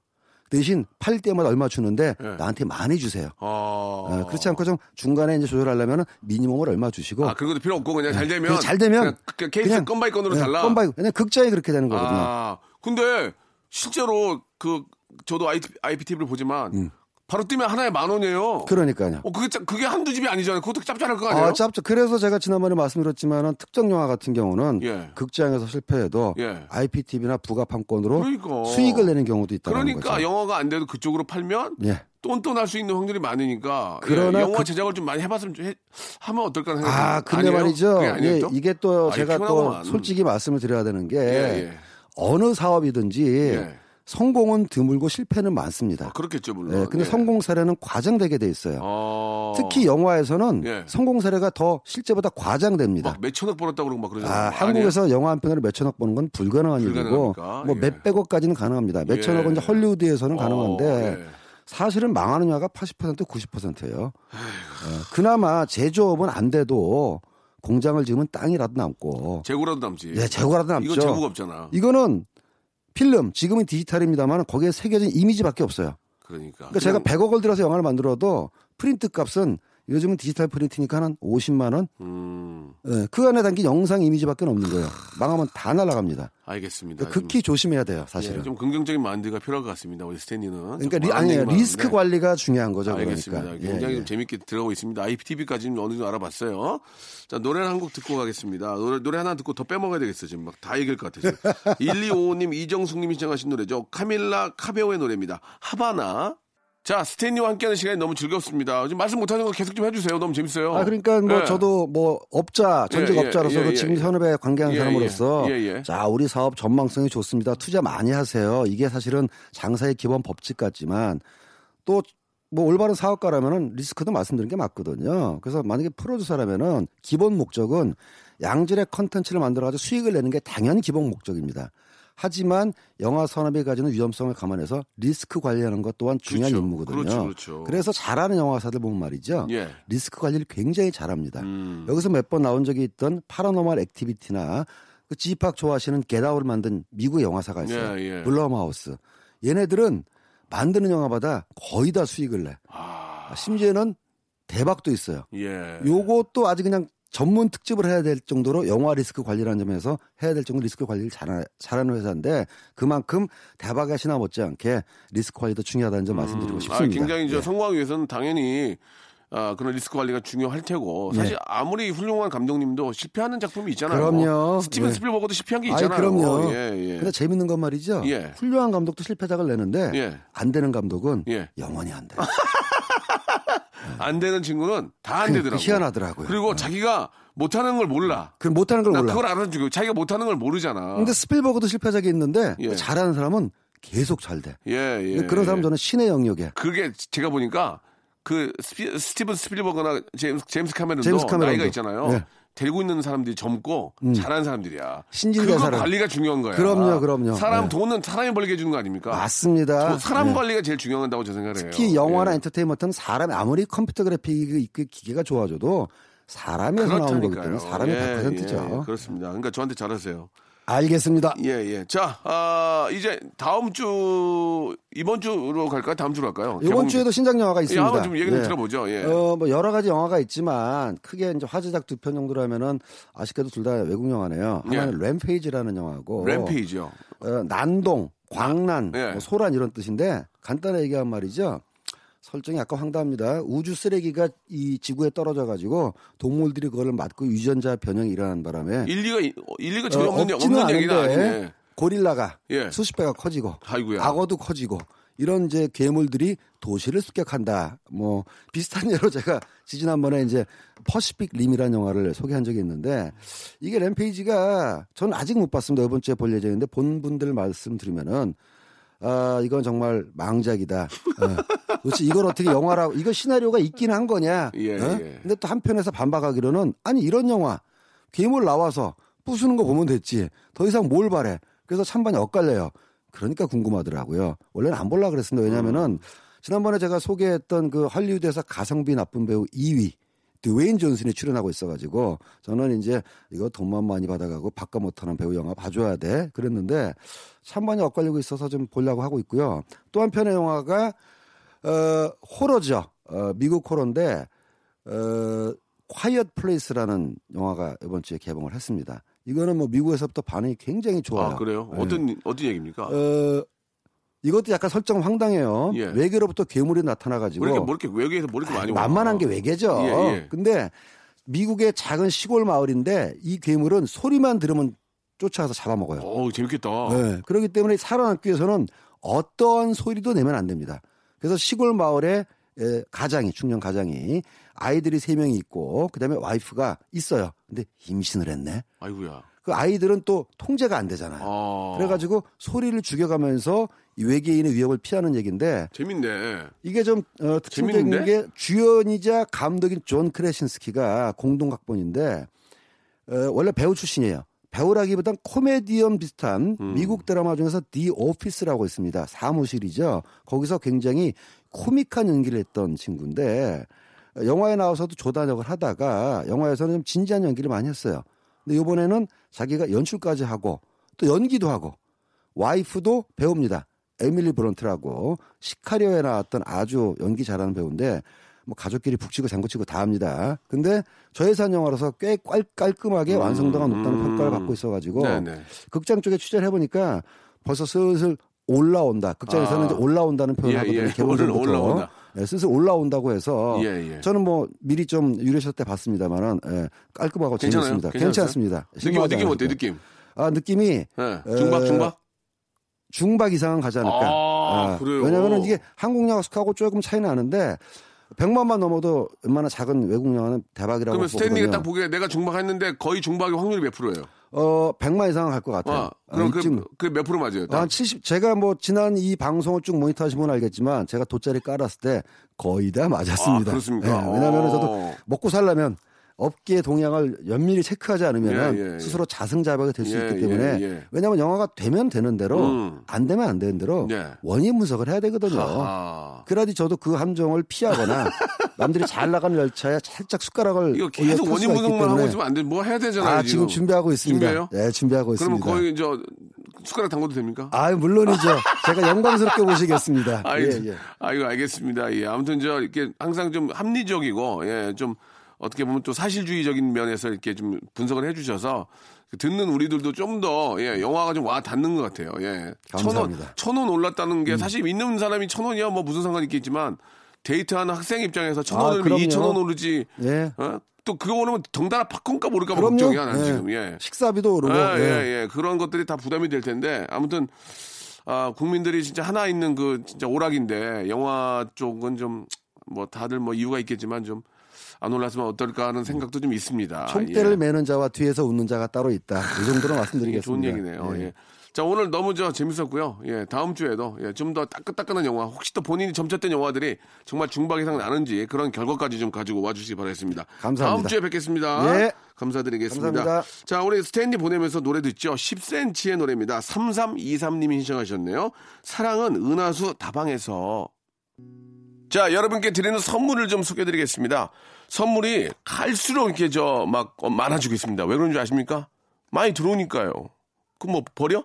[SPEAKER 4] 대신 팔 때마다 얼마 주는데
[SPEAKER 1] 예.
[SPEAKER 4] 나한테 많이 주세요.
[SPEAKER 1] 아.
[SPEAKER 4] 어, 그렇지 않고 좀 중간에 이제 조절하려면 미니멈을 얼마 주시고
[SPEAKER 1] 아, 그런 것도 필요 없고 그냥 잘 되면
[SPEAKER 4] 그냥 잘 되면
[SPEAKER 1] 그냥 그 케이스
[SPEAKER 4] 그냥
[SPEAKER 1] 건바이 건으로
[SPEAKER 4] 네,
[SPEAKER 1] 달라.
[SPEAKER 4] 건바이 그냥 극장이 그렇게 되는 거거든요.
[SPEAKER 1] 아. 근데 실제로 그 저도 IPTV를 보지만
[SPEAKER 4] 음.
[SPEAKER 1] 바로 뜨면 하나에 만 원이에요.
[SPEAKER 4] 그러니까요.
[SPEAKER 1] 어, 그게 짭- 그게 한두 집이 아니잖아요. 그것도 짭짤할 거 아니에요?
[SPEAKER 4] 아, 짭죠. 그래서 제가 지난번에 말씀드렸지만은 특정 영화 같은 경우는
[SPEAKER 1] 예.
[SPEAKER 4] 극장에서 실패해도
[SPEAKER 1] 예.
[SPEAKER 4] IPTV나 부가판권으로
[SPEAKER 1] 그러니까.
[SPEAKER 4] 수익을 내는 경우도 있다는
[SPEAKER 1] 그러니까
[SPEAKER 4] 거죠.
[SPEAKER 1] 영화가 안 돼도 그쪽으로 팔면
[SPEAKER 4] 예.
[SPEAKER 1] 똔똔할 수 있는 확률이 많으니까
[SPEAKER 4] 그러나
[SPEAKER 1] 예, 영화
[SPEAKER 4] 그-
[SPEAKER 1] 제작을 좀 많이 해봤으면 좀 해- 하면 어떨까 생각이
[SPEAKER 4] 아, 근데
[SPEAKER 1] 아니에요?
[SPEAKER 4] 말이죠. 예,
[SPEAKER 1] 또?
[SPEAKER 4] 이게 또
[SPEAKER 1] 아,
[SPEAKER 4] 제가 또. 솔직히 말씀을 드려야 되는 게
[SPEAKER 1] 예, 예.
[SPEAKER 4] 어느 사업이든지
[SPEAKER 1] 예.
[SPEAKER 4] 성공은 드물고 실패는 많습니다.
[SPEAKER 1] 아, 그렇겠죠 물론.
[SPEAKER 4] 예, 근데
[SPEAKER 1] 예.
[SPEAKER 4] 성공 사례는 과장되게 돼 있어요.
[SPEAKER 1] 어...
[SPEAKER 4] 특히 영화에서는
[SPEAKER 1] 예.
[SPEAKER 4] 성공 사례가 더 실제보다 과장됩니다.
[SPEAKER 1] 막 몇천억 벌었다고 그러고 막 그러잖아요.
[SPEAKER 4] 아, 한국에서 영화 한 편으로 몇천억 버는 건 불가능한 일이고? 뭐
[SPEAKER 1] 예.
[SPEAKER 4] 몇백억까지는 가능합니다.
[SPEAKER 1] 예.
[SPEAKER 4] 몇천억은 이제 헐리우드에서는
[SPEAKER 1] 어,
[SPEAKER 4] 가능한데
[SPEAKER 1] 예.
[SPEAKER 4] 사실은 망하는 영화가 80% 90%예요. 그나마 제조업은 안 돼도 공장을 지으면 땅이라도 남고
[SPEAKER 1] 재고라도 남지.
[SPEAKER 4] 예, 재고라도 남죠.
[SPEAKER 1] 이건 재고가 없잖아.
[SPEAKER 4] 이거는 필름 지금은 디지털입니다만 거기에 새겨진 이미지밖에 없어요.
[SPEAKER 1] 그러니까.
[SPEAKER 4] 그러니까 제가
[SPEAKER 1] 그냥,
[SPEAKER 4] 100억을 들어서 영화를 만들어도 프린트 값은 요즘은 디지털 프린트니까 한 50만 원.
[SPEAKER 1] 음,
[SPEAKER 4] 예, 그 안에 담긴 영상 이미지밖에 없는 거예요. 망하면 다 날아갑니다.
[SPEAKER 1] 알겠습니다.
[SPEAKER 4] 그러니까 극히 조심해야 돼요, 사실은.
[SPEAKER 1] 예, 좀 긍정적인 마인드가 필요할 것 같습니다. 우리 스탠리는.
[SPEAKER 4] 그러니까 리,
[SPEAKER 1] 좀
[SPEAKER 4] 아니
[SPEAKER 1] 많은
[SPEAKER 4] 리스크 관리가 중요한 거죠.
[SPEAKER 1] 하는데. 알겠습니다.
[SPEAKER 4] 그러니까. 예,
[SPEAKER 1] 굉장히
[SPEAKER 4] 예.
[SPEAKER 1] 좀 재밌게 들어가고 있습니다. IPTV까지 어느 정도 알아봤어요. 자, 노래를 한 곡 듣고 가겠습니다. 노래, 노래 하나 듣고 더 빼먹어야 되겠어. 지금 막 다 얘기할 것 같아요. 1255님, 이정숙님이 신청하신 노래죠. 카밀라 카베오의 노래입니다. 하바나. 자, 스탠리와 함께하는 시간이 너무 즐겁습니다. 지금 말씀 못하는 거 계속 좀 해주세요. 너무 재밌어요.
[SPEAKER 4] 아 그러니까 뭐
[SPEAKER 1] 예.
[SPEAKER 4] 저도 뭐 업자 전직
[SPEAKER 1] 예, 예,
[SPEAKER 4] 업자로서
[SPEAKER 1] 예,
[SPEAKER 4] 지금
[SPEAKER 1] 예.
[SPEAKER 4] 현업에 관계하는
[SPEAKER 1] 예,
[SPEAKER 4] 사람으로서
[SPEAKER 1] 예, 예.
[SPEAKER 4] 자 우리 사업 전망성이 좋습니다. 투자 많이 하세요. 이게 사실은 장사의 기본 법칙 같지만 또 뭐 올바른 사업가라면은 리스크도 말씀드린 게 맞거든요. 그래서 만약에 프로듀서라면은 기본 목적은 양질의 컨텐츠를 만들어가지고 수익을 내는 게 당연히 기본 목적입니다. 하지만 영화 산업이 가지는 위험성을 감안해서 리스크 관리하는 것 또한 중요한
[SPEAKER 1] 그렇죠.
[SPEAKER 4] 임무거든요.
[SPEAKER 1] 그렇죠, 그렇죠.
[SPEAKER 4] 그래서 잘하는 영화사들 보면 말이죠.
[SPEAKER 1] 예.
[SPEAKER 4] 리스크 관리를 굉장히 잘합니다.
[SPEAKER 1] 음.
[SPEAKER 4] 여기서 몇 번 나온 적이 있던 파라노멀 액티비티나 그 지팍 좋아하시는 겟 아웃을 만든 미국 영화사가 있어요.
[SPEAKER 1] 예, 예.
[SPEAKER 4] 블룸하우스. 얘네들은 만드는 영화마다 거의 다 수익을 내.
[SPEAKER 1] 아,
[SPEAKER 4] 심지어는 대박도 있어요.
[SPEAKER 1] 예.
[SPEAKER 4] 요것도 아주 그냥 전문 특집을 해야 될 정도로 영화 리스크 관리라는 점에서 해야 될 정도 리스크 관리를 잘, 잘하는 회사인데 그만큼 대박의 신화 못지않게 리스크 관리도 중요하다는 점 말씀드리고
[SPEAKER 1] 아,
[SPEAKER 4] 싶습니다.
[SPEAKER 1] 굉장히 저
[SPEAKER 4] 예.
[SPEAKER 1] 성공하기 위해서는 당연히 아, 그런 리스크 관리가 중요할 테고 사실
[SPEAKER 4] 네.
[SPEAKER 1] 아무리 훌륭한 감독님도 실패하는 작품이 있잖아요.
[SPEAKER 4] 그럼요.
[SPEAKER 1] 스티븐
[SPEAKER 4] 네.
[SPEAKER 1] 스필버그도 실패한 게
[SPEAKER 4] 아이,
[SPEAKER 1] 있잖아요.
[SPEAKER 4] 그럼요.
[SPEAKER 1] 예, 예.
[SPEAKER 4] 근데 재밌는 건 말이죠.
[SPEAKER 1] 예.
[SPEAKER 4] 훌륭한 감독도 실패작을 내는데
[SPEAKER 1] 예.
[SPEAKER 4] 안 되는 감독은
[SPEAKER 1] 예.
[SPEAKER 4] 영원히 안 돼.
[SPEAKER 1] 안 되는 친구는 다안
[SPEAKER 4] 그-
[SPEAKER 1] 되더라고요.
[SPEAKER 4] 그 희한하더라고요.
[SPEAKER 1] 그리고 자기가 못하는 걸 몰라.
[SPEAKER 4] 그 못하는
[SPEAKER 1] 걸나
[SPEAKER 4] 몰라.
[SPEAKER 1] 그걸 알아주고 자기가 못하는 걸 모르잖아.
[SPEAKER 4] 근데 스필버그도 실패작이 있는데
[SPEAKER 1] 예.
[SPEAKER 4] 잘하는 사람은 계속 잘 돼.
[SPEAKER 1] 예, 예.
[SPEAKER 4] 그런 사람 저는 신의 영역에.
[SPEAKER 1] 그게 제가 보니까 그 스피, 스티븐 스필버거나 제임스, 제임스 카메론도
[SPEAKER 4] 제임스 카메론도.
[SPEAKER 1] 나이가 있잖아요.
[SPEAKER 4] 네.
[SPEAKER 1] 데리고 있는 사람들이 젊고 잘하는 사람들이야.
[SPEAKER 4] 신진대
[SPEAKER 1] 그거
[SPEAKER 4] 사람.
[SPEAKER 1] 관리가 중요한 거야.
[SPEAKER 4] 그럼요, 그럼요.
[SPEAKER 1] 사람
[SPEAKER 4] 네.
[SPEAKER 1] 돈은 사람이 벌게 해주는 거 아닙니까?
[SPEAKER 4] 맞습니다.
[SPEAKER 1] 저 사람
[SPEAKER 4] 네.
[SPEAKER 1] 관리가 제일 중요하다고 저 생각을 해요.
[SPEAKER 4] 특히 영화나
[SPEAKER 1] 예.
[SPEAKER 4] 엔터테인먼트는 사람이 아무리 컴퓨터 그래픽이 있고 기계가 좋아져도 사람에서 나오는 거기 때문에 사람이
[SPEAKER 1] 예,
[SPEAKER 4] 100%죠.
[SPEAKER 1] 예, 그렇습니다. 그러니까 저한테 잘하세요.
[SPEAKER 4] 알겠습니다.
[SPEAKER 1] 예, 예. 자, 아, 이제 다음 주, 이번 주로 갈까요? 다음 주로 갈까요?
[SPEAKER 4] 이번
[SPEAKER 1] 개봉-
[SPEAKER 4] 주에도 신작 영화가
[SPEAKER 1] 예,
[SPEAKER 4] 있습니다.
[SPEAKER 1] 한번 좀 얘기 좀
[SPEAKER 4] 예.
[SPEAKER 1] 들어보죠. 예.
[SPEAKER 4] 어, 뭐 여러 가지 영화가 있지만 크게 이제 화제작 두 편 정도라면은 아쉽게도 둘 다 외국 영화네요.
[SPEAKER 1] 예.
[SPEAKER 4] 하나는 램페이지라는 영화고
[SPEAKER 1] 램페이지요.
[SPEAKER 4] 어, 난동, 광란,
[SPEAKER 1] 예.
[SPEAKER 4] 뭐 소란 이런 뜻인데 간단히 얘기하면 말이죠. 설정이 약간 황당합니다. 우주 쓰레기가 이 지구에 떨어져 가지고 동물들이 그걸 맞고 유전자 변형이 일어나는 바람에
[SPEAKER 1] 일리가 일리가 전혀
[SPEAKER 4] 어,
[SPEAKER 1] 없는
[SPEAKER 4] 없지는
[SPEAKER 1] 없는 얘기가 아니네.
[SPEAKER 4] 고릴라가
[SPEAKER 1] 예.
[SPEAKER 4] 수십 배가 커지고
[SPEAKER 1] 아이고야.
[SPEAKER 4] 악어도 커지고 이런 이제 괴물들이 도시를 습격한다. 뭐 비슷한 예로 제가 지지난번에 이제 퍼시픽 림이라는 영화를 소개한 적이 있는데 이게 램페이지가 저는 아직 못 봤습니다. 이번 주에 볼 예정인데 본 분들 말씀 드리면은 아 이건 정말 망작이다. 어. 도대체 이걸 어떻게 영화라고 이거 시나리오가 있긴 한 거냐?
[SPEAKER 1] 예,
[SPEAKER 4] 어?
[SPEAKER 1] 예.
[SPEAKER 4] 근데 또 한편에서 반박하기로는 아니 이런 영화 괴물 나와서 부수는 거 보면 됐지. 더 이상 뭘 바래. 그래서 찬반이 엇갈려요. 그러니까 궁금하더라고요. 원래는 안 볼라 그랬습니다. 왜냐면은 지난번에 제가 소개했던 그 할리우드에서 가성비 나쁜 배우 2위 드웨인 존슨이 출연하고 있어가지고 저는 이제 이거 돈만 많이 받아가고 바꿔 못하는 배우 영화 봐줘야 돼 그랬는데 찬반이 엇갈리고 있어서 좀 보려고 하고 있고요. 또 한편의 영화가 어 호러죠. 어 미국 호러인데 어 콰이엇 플레이스라는 영화가 이번 주에 개봉을 했습니다. 이거는 뭐 미국에서부터 반응이 굉장히 좋아요.
[SPEAKER 1] 아 그래요?
[SPEAKER 4] 예.
[SPEAKER 1] 어떤 어떤 얘기입니까?
[SPEAKER 4] 어 이것도 약간 설정 황당해요.
[SPEAKER 1] 예.
[SPEAKER 4] 외계로부터 괴물이 나타나가지고
[SPEAKER 1] 뭐 이렇게 뭐 이렇게 외계에서 뭐 이렇게 많이 와?
[SPEAKER 4] 만만한 게 외계죠.
[SPEAKER 1] 예, 예.
[SPEAKER 4] 근데 미국의 작은 시골 마을인데 이 괴물은 소리만 들으면 쫓아가서 잡아먹어요.
[SPEAKER 1] 어 재밌겠다.
[SPEAKER 4] 네. 그렇기 때문에 살아남기 위해서는 어떠한 소리도 내면 안 됩니다. 그래서 시골 마을에 에, 가장이 중년 가장이 아이들이 세 명이 있고 그다음에 와이프가 있어요. 근데 임신을 했네.
[SPEAKER 1] 아이고야.
[SPEAKER 4] 그 아이들은 또 통제가 안 되잖아요.
[SPEAKER 1] 아
[SPEAKER 4] 그래가지고 소리를 죽여가면서 이 외계인의 위협을 피하는 얘기인데
[SPEAKER 1] 재밌네.
[SPEAKER 4] 이게 좀 어, 특징적인? 게 주연이자 감독인 존 크래신스키가 공동 각본인데 어, 원래 배우 출신이에요. 배우라기보단 코미디언 비슷한
[SPEAKER 1] 음.
[SPEAKER 4] 미국 드라마 중에서 디 오피스라고 있습니다. 사무실이죠. 거기서 굉장히 코믹한 연기를 했던 친구인데 어, 영화에 나와서도 조단역을 하다가 영화에서는 좀 진지한 연기를 많이 했어요. 근데 이번에는 자기가 연출까지 하고 또 연기도 하고 와이프도 배우입니다. 에밀리 브런트라고 시카리오에 나왔던 아주 연기 잘하는 배우인데 뭐 가족끼리 북치고 장구치고 다 합니다. 근데 저예산 영화라서 꽤 깔, 깔끔하게
[SPEAKER 1] 음,
[SPEAKER 4] 완성도가 높다는
[SPEAKER 1] 음.
[SPEAKER 4] 평가를 받고 있어가지고
[SPEAKER 1] 네네.
[SPEAKER 4] 극장 쪽에 취재를 해보니까 벌써 슬슬 올라온다. 극장에서는
[SPEAKER 1] 아.
[SPEAKER 4] 이제 올라온다는 표현을
[SPEAKER 1] 예,
[SPEAKER 4] 하거든요.
[SPEAKER 1] 예.
[SPEAKER 4] 개봉.
[SPEAKER 1] 올라온다.
[SPEAKER 4] 예, 슬슬 올라온다고 해서
[SPEAKER 1] 예, 예.
[SPEAKER 4] 저는 뭐 미리 좀 유료쇼 때 봤습니다만은 예, 깔끔하고.
[SPEAKER 1] 괜찮았어요?
[SPEAKER 4] 괜찮습니다.
[SPEAKER 1] 느낌 느낌 어때? 느낌?
[SPEAKER 4] 아 느낌이
[SPEAKER 1] 예. 중박
[SPEAKER 4] 에,
[SPEAKER 1] 중박?
[SPEAKER 4] 중박 이상은 가지 않을까.
[SPEAKER 1] 아, 그래요?
[SPEAKER 4] 왜냐면은 이게 한국 영화 속하고 조금 차이 나는데 100만만 넘어도 웬만한 작은 외국 영화는 대박이라고
[SPEAKER 1] 그러면
[SPEAKER 4] 보거든요.
[SPEAKER 1] 딱 보기에 내가 중박했는데 거의 중박의 확률이 몇 프로예요?
[SPEAKER 4] 어 100만 이상은 갈 것 같아요.
[SPEAKER 1] 아, 그럼
[SPEAKER 4] 아,
[SPEAKER 1] 그몇 프로 맞아요? 딱?
[SPEAKER 4] 한 70, 제가 뭐 지난 이 방송을 쭉 모니터 하신 분은 알겠지만 제가 돗자리 깔았을 때 거의 다 맞았습니다.
[SPEAKER 1] 아, 그렇습니까?
[SPEAKER 4] 예, 왜냐하면
[SPEAKER 1] 어.
[SPEAKER 4] 저도 먹고 살려면 업계 동향을 연밀히 체크하지 않으면
[SPEAKER 1] 예, 예, 예.
[SPEAKER 4] 스스로 자승자박이 될수
[SPEAKER 1] 예,
[SPEAKER 4] 있기 때문에
[SPEAKER 1] 예, 예.
[SPEAKER 4] 왜냐하면 영화가 되면 되는 대로
[SPEAKER 1] 음.
[SPEAKER 4] 안 되면 안 되는 대로
[SPEAKER 1] 예.
[SPEAKER 4] 원인 분석을 해야 되거든요.
[SPEAKER 1] 아.
[SPEAKER 4] 그래야지 저도 그 함정을 피하거나 남들이 잘 나가는 열차에 살짝 숟가락을
[SPEAKER 1] 이거 계속
[SPEAKER 4] 탈
[SPEAKER 1] 원인 분석만 하고 있으면 안 돼. 뭐 해야 되잖아요.
[SPEAKER 4] 아 지금 준비하고 있습니다.
[SPEAKER 1] 준비해요?
[SPEAKER 4] 네, 준비하고
[SPEAKER 1] 그러면
[SPEAKER 4] 있습니다.
[SPEAKER 1] 거의 저 숟가락 담궈도 됩니까?
[SPEAKER 4] 아 물론이죠. 제가 영광스럽게 모시겠습니다.
[SPEAKER 1] 아,
[SPEAKER 4] 예,
[SPEAKER 1] 예,
[SPEAKER 4] 예.
[SPEAKER 1] 아, 이거 알겠습니다. 예, 아무튼 저 이렇게 항상 좀 합리적이고, 예, 좀 어떻게 보면 또 사실주의적인 면에서 이렇게 좀 분석을 해주셔서 듣는 우리들도 좀 더, 예, 영화가 좀 와 닿는 것 같아요. 예. 천 원,
[SPEAKER 4] 감사합니다. 음.
[SPEAKER 1] 천원 올랐다는 게 사실 있는 사람이 천 원이야 뭐 무슨 상관이 있겠지만 데이트하는 학생 입장에서 천
[SPEAKER 4] 아,
[SPEAKER 1] 원이면
[SPEAKER 4] 그럼요.
[SPEAKER 1] 이천 원 오르지,
[SPEAKER 4] 예.
[SPEAKER 1] 어? 또 그거 오르면 덩달아 바꾼가 모를까 봐. 걱정이야, 난
[SPEAKER 4] 예.
[SPEAKER 1] 지금, 예.
[SPEAKER 4] 식사비도 오르고.
[SPEAKER 1] 예,
[SPEAKER 4] 예.
[SPEAKER 1] 예, 예. 그런 것들이 다 부담이 될 텐데 아무튼 아, 국민들이 진짜 하나 있는 그 진짜 오락인데 영화 쪽은 좀 뭐 다들 뭐 이유가 있겠지만 좀 안 올랐으면 어떨까 하는 생각도 좀 있습니다.
[SPEAKER 4] 총대를
[SPEAKER 1] 예.
[SPEAKER 4] 매는 자와 뒤에서 웃는 자가 따로 있다. 이 정도로
[SPEAKER 1] 이게
[SPEAKER 4] 말씀드리겠습니다.
[SPEAKER 1] 좋은 얘기네요. 예. 자, 오늘 너무 저 재밌었고요. 예, 다음 주에도 예, 좀 더 따끈따끈한 영화, 혹시 또 본인이 점쳤던 영화들이 정말 중박 이상 나는지 그런 결과까지 좀 가지고 와주시기 바라겠습니다.
[SPEAKER 4] 감사합니다.
[SPEAKER 1] 다음 주에 뵙겠습니다.
[SPEAKER 4] 예.
[SPEAKER 1] 감사드리겠습니다.
[SPEAKER 4] 감사합니다.
[SPEAKER 1] 자, 우리 스탠리 보내면서 노래 듣죠. 10cm의 노래입니다. 3323님이 신청하셨네요. 사랑은 은하수 다방에서. 자, 여러분께 드리는 선물을 좀 소개해드리겠습니다. 선물이 갈수록 이렇게 저 막 많아지고 있습니다. 왜 그런지 아십니까? 많이 들어오니까요. 그럼 뭐 버려?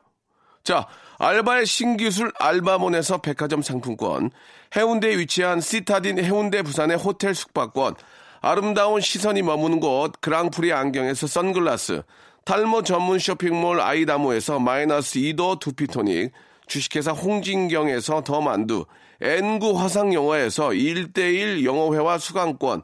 [SPEAKER 1] 자, 알바의 신기술 알바몬에서 백화점 상품권, 해운대에 위치한 시타딘 해운대 부산의 호텔 숙박권, 아름다운 시선이 머무는 곳 그랑프리 안경에서 선글라스, 탈모 전문 쇼핑몰 아이다모에서 마이너스 2도 두피토닉, 주식회사 홍진경에서 더 만두, N구 화상영어에서 1대1 영어회화 수강권,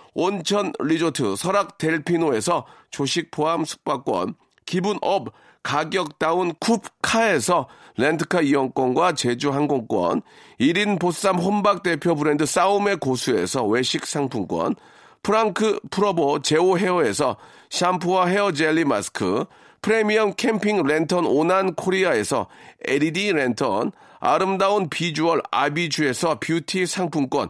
[SPEAKER 1] 온천 리조트 설악 델피노에서 조식 포함 숙박권, 기분 up 가격 down 쿱카에서 렌트카 이용권과 제주 항공권, 1인 보쌈 혼밥 대표 브랜드 싸움의 고수에서 외식 상품권, 프랑크 프로보 제오 헤어에서 샴푸와 헤어 젤리 마스크, 프리미엄 캠핑 랜턴 오난 코리아에서 LED 랜턴, 아름다운 비주얼 아비주에서 뷰티 상품권,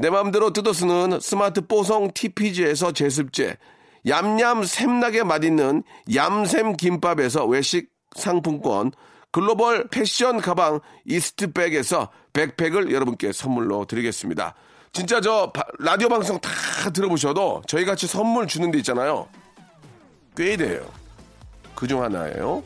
[SPEAKER 1] 내 맘대로 뜯어 쓰는 스마트 뽀송 TPG에서 제습제, 얌얌 샘나게 맛있는 얌샘 김밥에서 외식 상품권, 글로벌 패션 가방 이스트백에서 백팩을 여러분께 선물로 드리겠습니다. 진짜 저 바- 라디오 방송 다 들어보셔도 저희 같이 선물 주는 데 있잖아요. 꽤 돼요. 그 중 하나예요.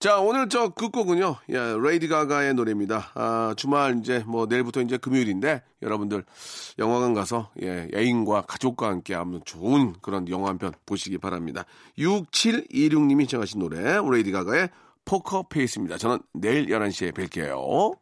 [SPEAKER 1] 자, 오늘 저 끝곡은요, 예, 레이디 가가의 노래입니다. 아, 주말 이제 뭐 내일부터 이제 금요일인데 여러분들 영화관 가서 예, 애인과 가족과 함께 한번 좋은 그런 영화 한 편 보시기 바랍니다. 6726님이 정하신 노래, 레이디 가가의 Poker Face입니다. 저는 내일 11시에 뵐게요.